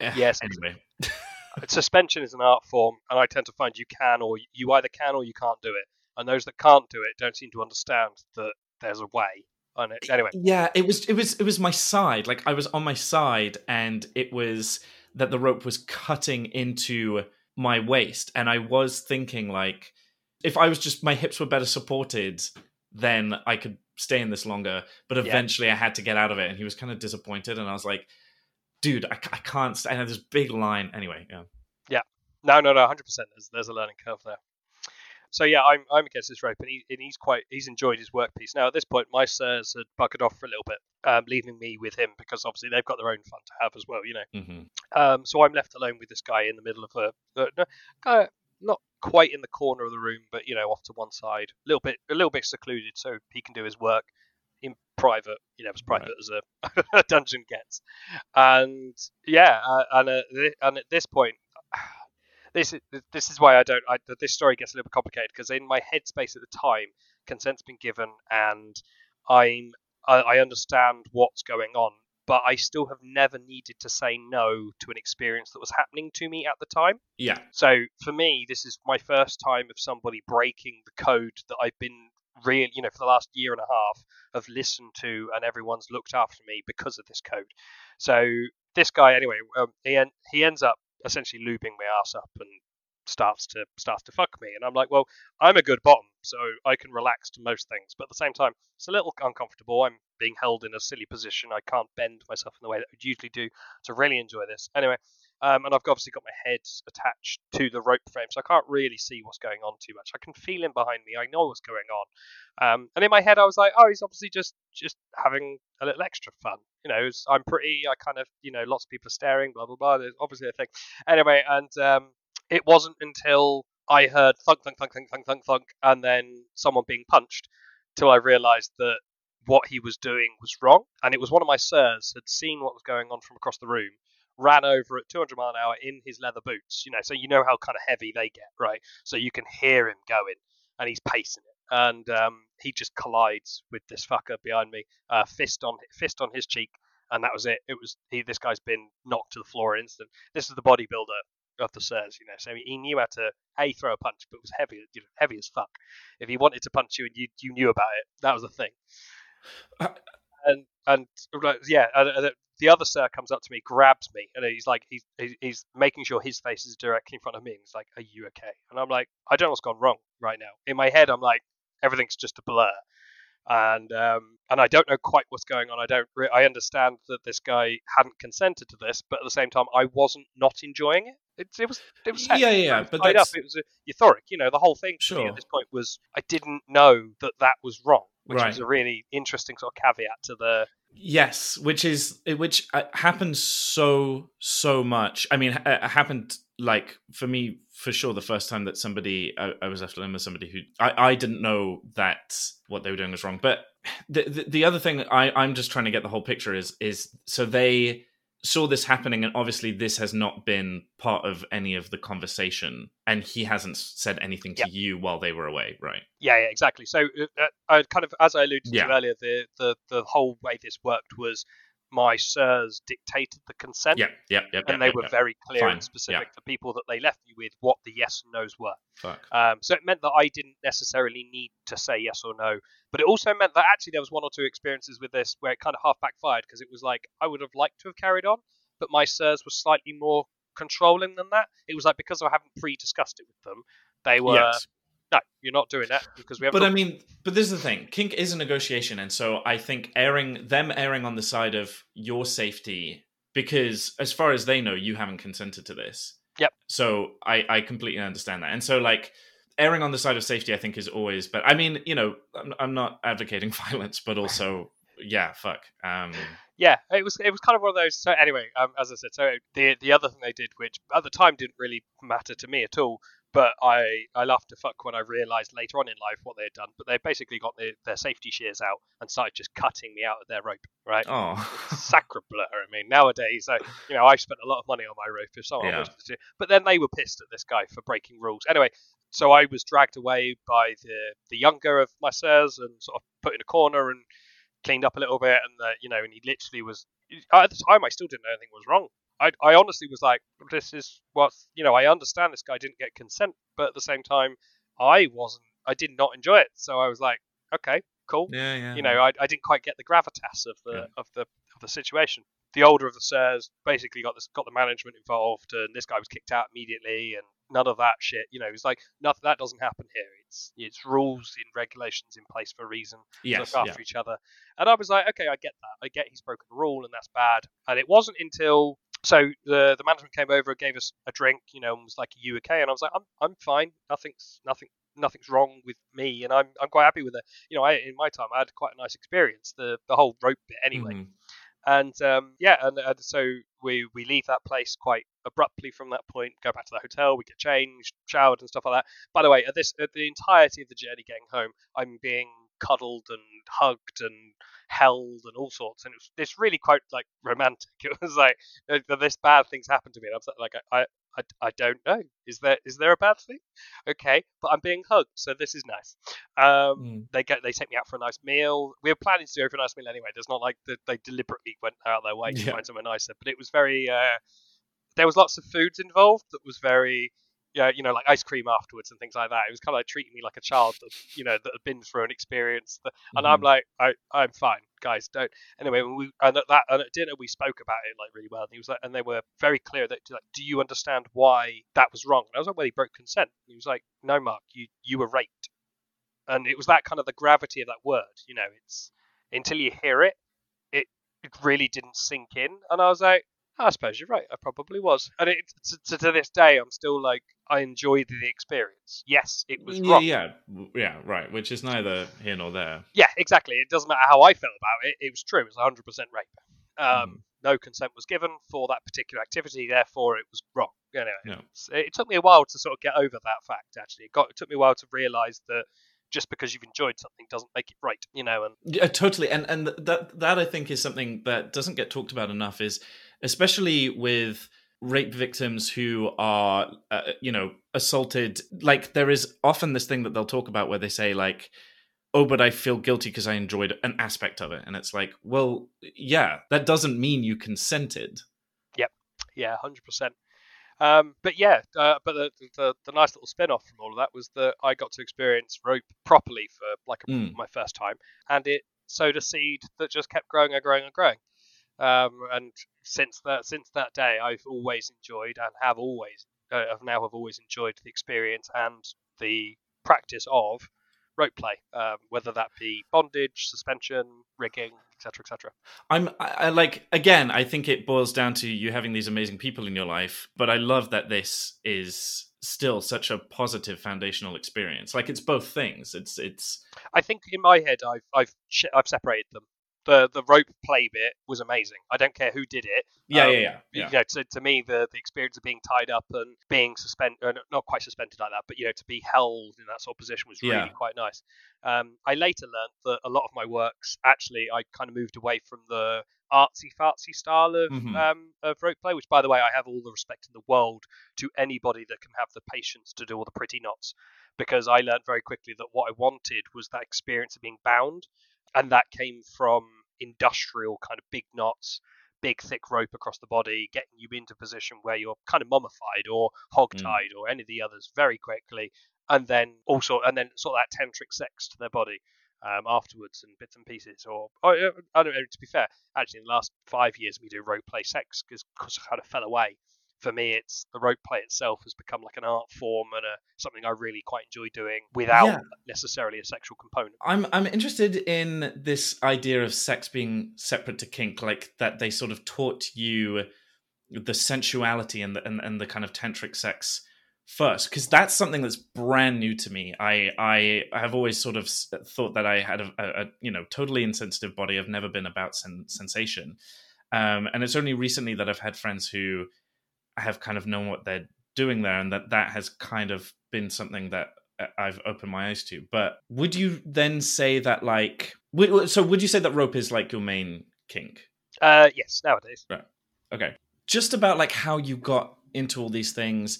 Eh, yes. anyway. suspension is an art form, and I tend to find you can or you either can or you can't do it and those that can't do it don't seem to understand that there's a way. On it. Anyway, yeah, it was it was it was my side. Like I was on my side, and it was that the rope was cutting into my waist, and I was thinking like, if I was just my hips were better supported, then I could stay in this longer. But eventually, yeah. I had to get out of it, and he was kind of disappointed, and I was like, dude, I, I can't. St-. And this big line. Anyway, yeah. Yeah. No, no, no. Hundred percent. There's there's a learning curve there. So yeah, I'm I'm against this rope, and, he, and he's quite he's enjoyed his work piece. Now at this point, my sirs had buggered off for a little bit, um, leaving me with him because obviously they've got their own fun to have as well, you know. hmm Um, so I'm left alone with this guy in the middle of a, uh, no, uh, not quite in the corner of the room, but you know, off to one side, a little bit, a little bit secluded, so he can do his work in private. You know, as private as a, dungeon gets. And yeah, uh, and uh, thi- and at this point, this is this is why I don't. I, this story gets a little bit complicated because in my headspace at the time, consent's been given, and I'm I, I understand what's going on, but I still have never needed to say no to an experience that was happening to me at the time. Yeah. So for me, this is my first time of somebody breaking the code that I've been real, you know, for the last year and a half have listened to, and everyone's looked after me because of this code. So this guy, anyway, um, he en- he ends up essentially lubing my ass up and starts to starts to fuck me, and I'm like, well, I'm a good bottom, so I can relax to most things, but at the same time, it's a little uncomfortable. I'm being held in a silly position. I can't bend myself in the way that I would usually do to really enjoy this. Anyway, um, and I've obviously got my head attached to the rope frame, so I can't really see what's going on too much. I can feel him behind me. I know what's going on. Um, and in my head, I was like, oh, he's obviously just just having a little extra fun. You know, I'm pretty. I kind of, you know, lots of people are staring. Blah blah blah. There's obviously a thing. Anyway, and um, it wasn't until I heard thunk thunk thunk thunk thunk thunk thunk, and then someone being punched, till I realised that what he was doing was wrong. And it was one of my sirs had seen what was going on from across the room, ran over at 200 mile an hour in his leather boots. You know, so you know how kind of heavy they get, right? So you can hear him going, and he's pacing it. And um, he just collides with this fucker behind me, uh, fist on fist on his cheek, and that was it. It was he. This guy's been knocked to the floor instant. This is the bodybuilder of the sirs, you know. So he knew how to a throw a punch, but it was heavy, you know, heavy as fuck. If he wanted to punch you and you you knew about it, that was the thing. Uh, and and yeah, and, and the other sir comes up to me, grabs me, and he's like, he's he's- he's making sure his face is directly in front of me. And he's like, "Are you okay?" And I'm like, "I don't know what's gone wrong right now." In my head, I'm like, everything's just a blur, and um, and I don't know quite what's going on. I don't. Re- I understand that this guy hadn't consented to this, but at the same time, I wasn't not enjoying it. It, it was it was. Yeah, yeah, yeah, but tied up. It was a euphoric. You know, the whole thing for me Sure. at this point was I didn't know that that was wrong, which Right. was a really interesting sort of caveat to the Yes, which is which uh, happens so so much. I mean, uh, it happened like for me for sure the first time that somebody I, I was left alone with somebody who I, I didn't know that what they were doing was wrong. But the, the the other thing I I'm just trying to get the whole picture is is so they saw this happening and obviously this has not been part of any of the conversation and he hasn't said anything to you while they were away right Yeah, yeah, exactly. So, uh, uh, I kind of, as I alluded Yeah. to earlier, the, the the whole way this worked was my sirs dictated the consent, yeah yeah yeah and they were very clear Fine, and specific. The people that they left you with, what the yes and nos were. Um, so it meant that I didn't necessarily need to say yes or no, but it also meant that actually there was one or two experiences with this where it kind of half backfired because it was like I would have liked to have carried on, but my sirs were slightly more controlling than that. It was like because I haven't pre-discussed it with them, they were yes no, you're not doing that because we haven't. But I mean, but this is the thing. Kink is a negotiation, and so I think airing them airing on the side of your safety, because as far as they know, you haven't consented to this. Yep. So I I completely understand that, and so like airing on the side of safety, I think is always. But I mean, you know, I'm, I'm not advocating violence, but also, yeah, fuck. Um, yeah, it was it was kind of one of those. So anyway, um, as I said, so the the other thing they did, which at the time didn't really matter to me at all, but I I laughed to fuck when I realised later on in life what they had done. But they basically got their, their safety shears out and started just cutting me out of their rope. Right, oh, sacre bleu. I mean, nowadays, so you know, I've spent a lot of money on my rope. If someone Yeah. to, but then they were pissed at this guy for breaking rules. Anyway, so I was dragged away by the the younger of my sirs and sort of put in a corner and cleaned up a little bit, and uh, you know, and he literally was. At the time, I still didn't know anything was wrong. I, I honestly was like, this is what you know. I understand this guy didn't get consent, but at the same time, I wasn't. I did not enjoy it, so I was like, okay, cool. yeah, yeah. You know, I, I didn't quite get the gravitas of the Yeah. of the of the situation. The older of the sirs basically got this got the management involved, and this guy was kicked out immediately, and none of that shit. You know, it was like nothing that doesn't happen here. It's it's rules and regulations in place for a reason yes, look yeah. after each other. And I was like, okay, I get that. I get he's broken the rule and that's bad. And it wasn't until so the the management came over and gave us a drink, you know, and was like, "Are you okay?" And I was like, "I'm I'm fine. Nothing's nothing nothing's wrong with me, and I'm I'm quite happy with it. You know, I in my time I had quite a nice experience. The the whole rope bit anyway. Mhm. And um, yeah, and, and so we we leave that place quite abruptly from that point. Go back to the hotel, we get changed, showered, and stuff like that. By the way, at this at the entirety of the journey getting home, I'm being cuddled and hugged and held and all sorts, and it was it's really quite like romantic. It was like this bad things happened to me, and I'm like I. I, I don't know. Is there is there a bad thing? Okay, but I'm being hugged, so this is nice. Um, Mm. they get they take me out for a nice meal. We were planning to do a nice meal anyway. There's not like the, they deliberately went out of their way to Yeah. find somewhere nicer, but it was very. Uh, there was lots of foods involved that was very. Yeah, you know, like ice cream afterwards and things like that. It was kind of like treating me like a child that you know that had been through an experience. That, and I'm Mhm. like, I, I'm fine, guys. Don't. Anyway, when we and at that and at dinner we spoke about it like really well. And he was like, and they were very clear that like, do you understand why that was wrong? And I was like, well, he broke consent. And he was like, no, Mark, you you were raped and it was that kind of the gravity of that word. You know, it's until you hear it, it, it really didn't sink in, and I was like, I suppose you're right. I probably was, and it to, to, this day, I'm still like, I enjoyed the experience. Yes, it was yeah, wrong. yeah, w- yeah, right. Which is neither here nor there. Yeah, exactly. It doesn't matter how I felt about it. It was true. It was 100% rape. Um, Mhm. No consent was given for that particular activity. Therefore, it was wrong. Anyway, Yeah. it's- it took me a while to sort of get over that fact. Actually, it got it took me a while to realise that just because you've enjoyed something doesn't make it right. You know, and Yeah, totally. And and that that I think is something that doesn't get talked about enough is especially with rape victims who are uh, you know assaulted like there is often this thing that they'll talk about where they say like oh but I feel guilty because I enjoyed an aspect of it and it's like well yeah that doesn't mean you consented yep Yeah, hundred percent. Um, but yeah, uh, but the, the the nice little spin off from all of that was that I got to experience rope properly for like Mm. my first time, and it sowed a seed that just kept growing and growing and growing. Um, and since that since that day, I've always enjoyed and have always uh, have now have always enjoyed the experience and the practice of rope play, um, whether that be bondage, suspension, rigging, etc., etc. I'm I, I like again. I think it boils down to you having these amazing people in your life, but I love that this is still such a positive foundational experience. Like it's both things. It's it's I think in my head, I've I've I've separated them. The the rope play bit was amazing. I don't care who did it. yeah Um, yeah yeah yeah. You know, to, to me, the, the experience of being tied up and being suspended, uh, not quite suspended like that, but you know, to be held in that sort of position was really Yeah. quite nice. Um, I later learned that a lot of my works actually, I kind of moved away from the artsy fartsy style of Mhm. um, of rope play, which, by the way, I have all the respect in the world to anybody that can have the patience to do all the pretty knots, because I learned very quickly that what I wanted was that experience of being bound, and that came from industrial kind of big knots big thick rope across the body, getting you into position where you're kind of mummified or hogtied or any of the others very quickly, and then also and then sort of that tantric sex to their body um, afterwards and bits and pieces. Or, or uh, I don't know. To be fair, actually, in the last five years we do rope play sex because I kind of fell away. For me, it's the rope play itself has become like an art form and a, something I really quite enjoy doing without Yeah. necessarily a sexual component. I'm I'm interested in this idea of sex being separate to kink, like that they sort of taught you the sensuality and the and, and the kind of tantric sex first, because that's something that's brand new to me. I I have always sort of thought that I had a, a, a you know totally insensitive body. I've never been about sen- sensation, um, and it's only recently that I've had friends who have kind of known what they're doing there, and that that has kind of been something that uh, I've opened my eyes to. But would you then say that like would, so would you say that rope is like your main kink? Uh, yes, nowadays. Right. Okay. Just about like how you got into all these things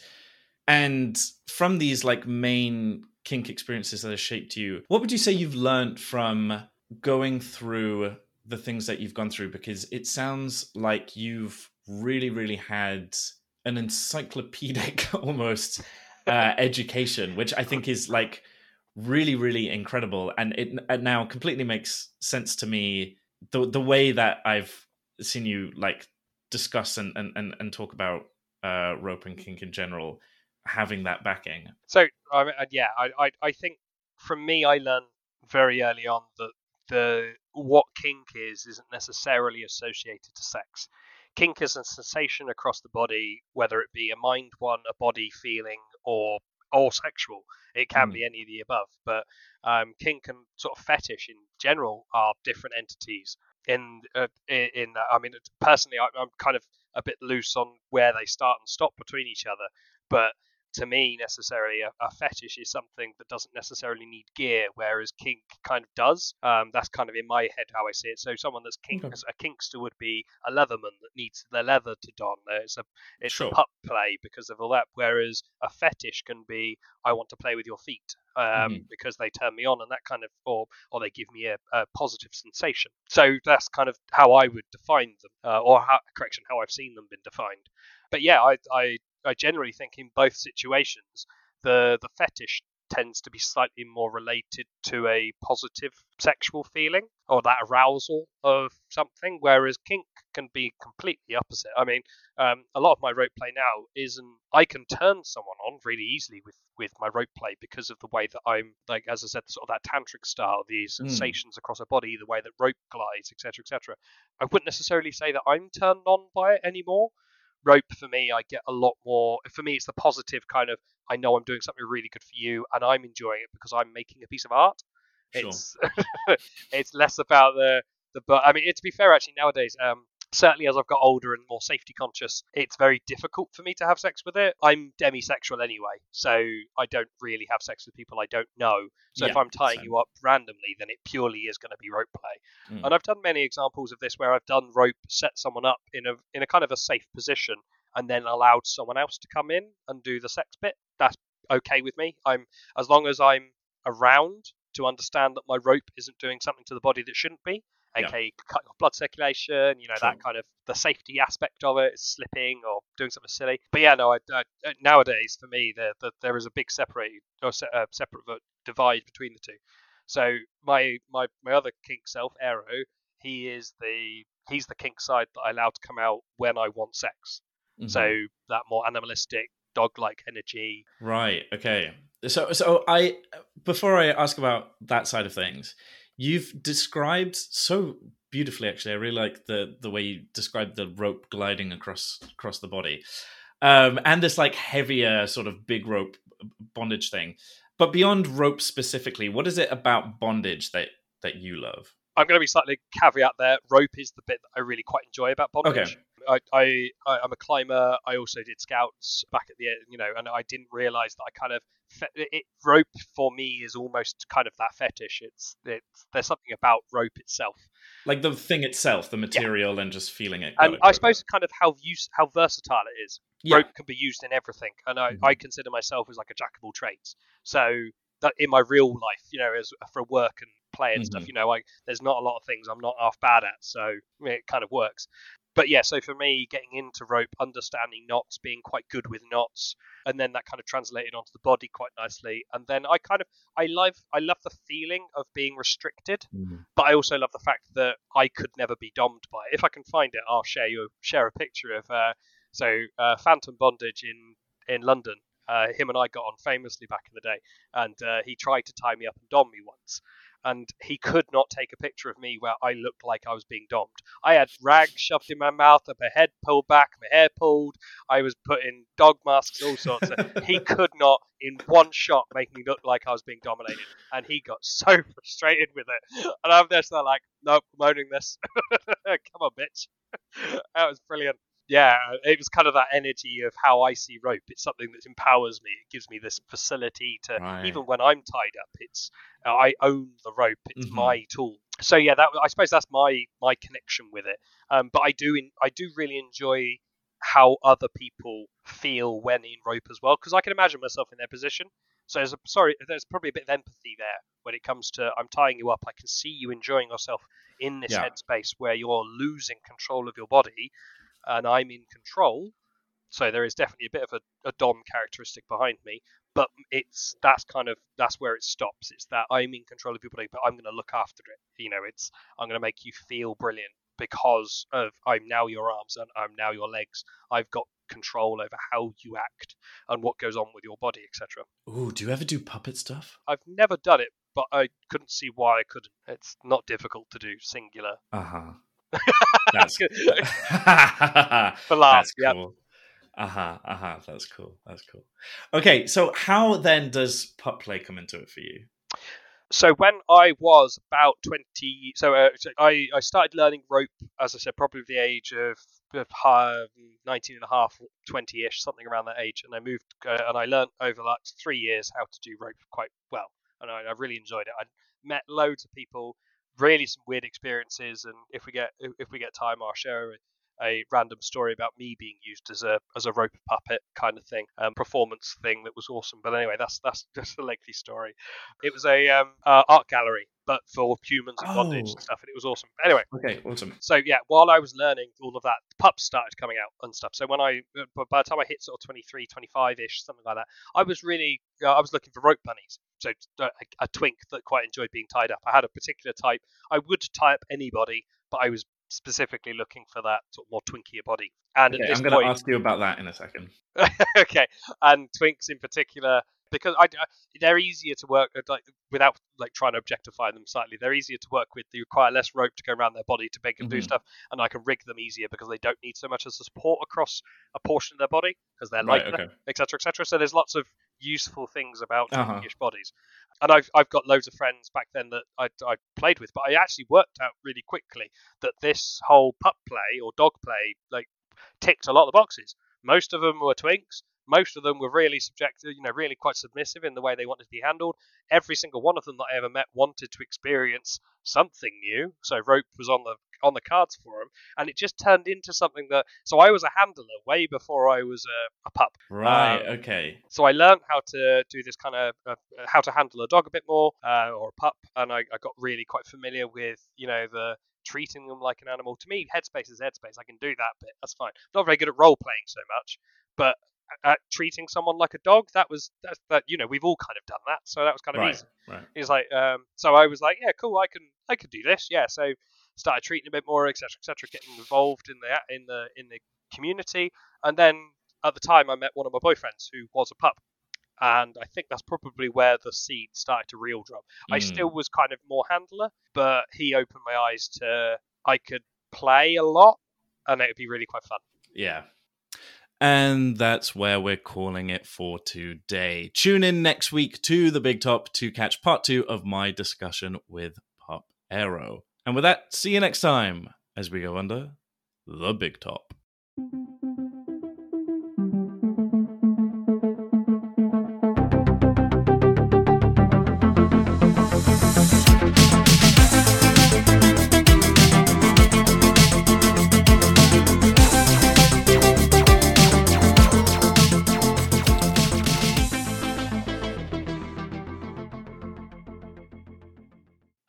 and from these like main kink experiences that have shaped you, what would you say you've learned from going through the things that you've gone through? Because it sounds like you've really, really had an encyclopedic almost uh, education, which I think is like really, really incredible. And it, it now completely makes sense to me the the way that I've seen you like discuss and and and, and talk about uh rope and kink in general having that backing So uh, yeah, I, I I think from me, I learned very early on that the what kink is isn't necessarily associated to sex. Kink is a sensation across the body, whether it be a mind one, a body feeling, or or sexual. It can Mm. be any of the above. But um, kink and sort of fetish in general are different entities. In uh, in, in that, I mean, personally, I, I'm kind of a bit loose on where they start and stop between each other. But to me, necessarily, a, a fetish is something that doesn't necessarily need gear, whereas kink kind of does. Um, that's kind of in my head how I see it. So someone that's kink, Okay. a kinkster would be a leatherman that needs their leather to don. It's a it's Sure. a pup play because of all that. Whereas a fetish can be I want to play with your feet um, Mhm. because they turn me on and that kind of or or they give me a, a positive sensation. So that's kind of how I would define them, uh, or how, correction, how I've seen them been defined. But yeah, I I I generally think in both situations the the fetish tends to be slightly more related to a positive sexual feeling or that arousal of something, whereas kink can be completely opposite. I mean, um, a lot of my rope play now isn't. I can turn someone on really easily with with my rope play because of the way that I'm like, as I said, sort of that tantric style, the sensations across a body, the way that rope glides, etc., etc. I wouldn't necessarily say that I'm turned on by it anymore. Rope for me, I get a lot more. For me, it's the positive kind of. I know I'm doing something really good for you, and I'm enjoying it because I'm making a piece of art. Sure. It's it's less about the the but I mean, it, to be fair, actually nowadays, um, certainly as I've got older and more safety conscious, it's very difficult for me to have sex with it. I'm demisexual anyway, so I don't really have sex with people I don't know. So if I'm tying you up randomly, then it purely is going to be rope play. Mm. And I've done many examples of this where I've done rope, set someone up in a in a kind of a safe position, and then allowed someone else to come in and do the sex bit. That's okay with me. I'm as long as I'm around to understand that my rope isn't doing something to the body that shouldn't be, Yeah. aka cutting off blood circulation. You know Sure. that kind of the safety aspect of it, slipping or doing something silly. But yeah, no. I, I, nowadays, for me, there the, there is a big separate or se- uh, separate divide between the two. So my my my other kink self, Aero, he is the he's the kink side that I allow to come out when I want sex. Mhm. So that more animalistic, dog-like energy. Right. Okay. So, so I before I ask about that side of things, you've described so beautifully. Actually, I really like the the way you described the rope gliding across across the body, um, and this like heavier sort of big rope bondage thing. But beyond rope specifically, what is it about bondage that that you love? I'm going to be slightly caveat there. Rope is the bit that I really quite enjoy about bondage. I, I, I I'm a climber. I also did scouts back at the end, you know, and I didn't realize that I kind of it, rope for me is almost kind of that fetish. It's it's there's something about rope itself, Like the thing itself, the material, and just feeling it. and I it. suppose kind of how use how versatile it is. Yeah. Rope can be used in everything, and I, Mhm. I consider myself as like a jack of all trades. So that in my real life, you know, as for work and play and stuff, Mhm. you know, like there's not a lot of things I'm not half bad at, so it kind of works. But yeah, so for me, getting into rope, understanding knots, being quite good with knots, and then that kind of translated onto the body quite nicely. And then I kind of I love I love the feeling of being restricted, Mhm. but I also love the fact that I could never be dommed by it. If I can find it, I'll share you share a picture of uh, so uh, Phantom Bondage in in London. Uh, him and I got on famously back in the day, and uh, he tried to tie me up and dom me once. And he could not take a picture of me where I looked like I was being dommed. I had rags shoved in my mouth, my head pulled back, my hair pulled. I was put in dog masks, all sorts. Of, he could not, in one shot, make me look like I was being dominated. And he got so frustrated with it. And I'm just like, nope, I'm owning this. Come on, bitch. that was brilliant. Yeah, it was kind of that energy of how I see rope. It's something that empowers me. It gives me this facility to, Right. even when I'm tied up, it's uh, I own the rope. It's Mhm. my tool. So yeah, that I suppose that's my my connection with it. Um, but I do in, I do really enjoy how other people feel when in rope as well, because I can imagine myself in their position. So there's a, sorry, there's probably a bit of empathy there when it comes to I'm tying you up. I can see you enjoying yourself in this Yeah. headspace where you're losing control of your body, and I'm in control. So there is definitely a bit of a, a dom characteristic behind me, but it's that's kind of that's where it stops. It's that I'm in control of your body, but I'm going to look after it. You know, it's I'm going to make you feel brilliant because of I'm now your arms and I'm now your legs. I've got control over how you act and what goes on with your body, etc. Ooh, do you ever do puppet stuff? I've never done it, but I couldn't see why I couldn't. It's not difficult to do singular. Uh huh. That's For That's yep. cool. Aha, uh-huh, aha, uh-huh, that's cool. That's cool. Okay, so how then does pup play come into it for you? So when I was about 20, so uh, I, I started learning rope, as I said, probably the age of, of uh, 19 and a half, 20-ish, something around that age. And I moved, uh, and I learned over like three years how to do rope quite well. And I, I really enjoyed it. I met loads of people, really some weird experiences. And if we get if we get time, I'll share a random story about me being used as a as a rope puppet kind of thing, um, performance thing that was awesome. But anyway, that's that's just a lengthy story. It was a um, uh, art gallery, but for humans and bondage and oh. stuff, and it was awesome. Anyway, okay, awesome. So yeah, while I was learning all of that, pups started coming out and stuff. So when I, uh, by the time I hit sort of 23, 25 ish, something like that, I was really, uh, I was looking for rope bunnies. So uh, a, a twink that quite enjoyed being tied up. I had a particular type. I would tie up anybody, but I was specifically looking for that sort of more twinkier body. And okay, I'm going to ask you about that in a second. okay, and twinks in particular because I, they're easier to work like without like trying to objectify them slightly. They're easier to work with. They require less rope to go around their body to make them mm-hmm. do stuff, and I can rig them easier because they don't need so much as a support across a portion of their body because they're lighter, etc., okay. etc. Et so there's lots of useful things about uh-huh. bodies. And I've I've got loads of friends back then that I, I played with, but I actually worked out really quickly that this whole pup play or dog play like ticked a lot of the boxes. Most of them were twinks. Most of them were really subjective, you know, really quite submissive in the way they wanted to be handled. Every single one of them that I ever met wanted to experience something new. So rope was on the on the cards for him, and it just turned into something that. So I was a handler way before I was a, a pup. Right. Um, okay. So I learned how to do this kind of uh, how to handle a dog a bit more uh, or a pup, and I, I got really quite familiar with you know the treating them like an animal. To me, headspace is headspace. I can do that bit. That's fine. I'm not very good at role playing so much, but at treating someone like a dog, that was that, that you know we've all kind of done that, so that was kind of right, easy. Right. He's like, um, so I was like, yeah, cool, I can I can do this, yeah. So started treating a bit more, etc., etc., getting involved in the in the in the community, and then at the time I met one of my boyfriends who was a pup, and I think that's probably where the seed started to real drop. Mm. I still was kind of more handler, but he opened my eyes to I could play a lot, and it would be really quite fun. Yeah, and that's where we're calling it for today. Tune in next week to the Big Top to catch part two of my discussion with Pup Aero. And with that, see you next time as we go under the Big Top.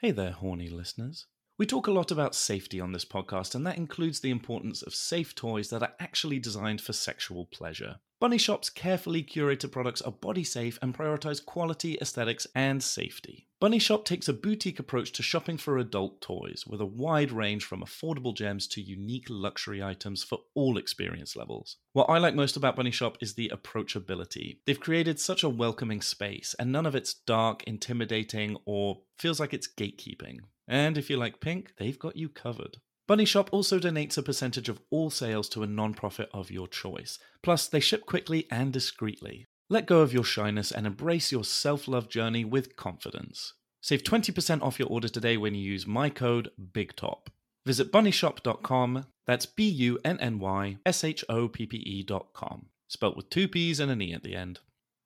Hey there, horny listeners. We talk a lot about safety on this podcast, and that includes the importance of safe toys that are actually designed for sexual pleasure. Bunny Shoppe's carefully curated products are body safe and prioritize quality, aesthetics, and safety. Bunny Shoppe takes a boutique approach to shopping for adult toys, with a wide range from affordable gems to unique luxury items for all experience levels. What I like most about Bunny Shoppe is the approachability. They've created such a welcoming space, and none of it's dark, intimidating, or feels like it's gatekeeping. And if you like pink, they've got you covered. Bunny Shoppe also donates a percentage of all sales to a non-profit of your choice. Plus, they ship quickly and discreetly. Let go of your shyness and embrace your self-love journey with confidence. Save 20% off your order today when you use my code BIGTOP. Visit bunnyshoppe.com, that's B U N N Y S H O P P E.com, spelt with two P's and an E at the end.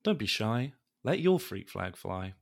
Don't be shy, let your freak flag fly.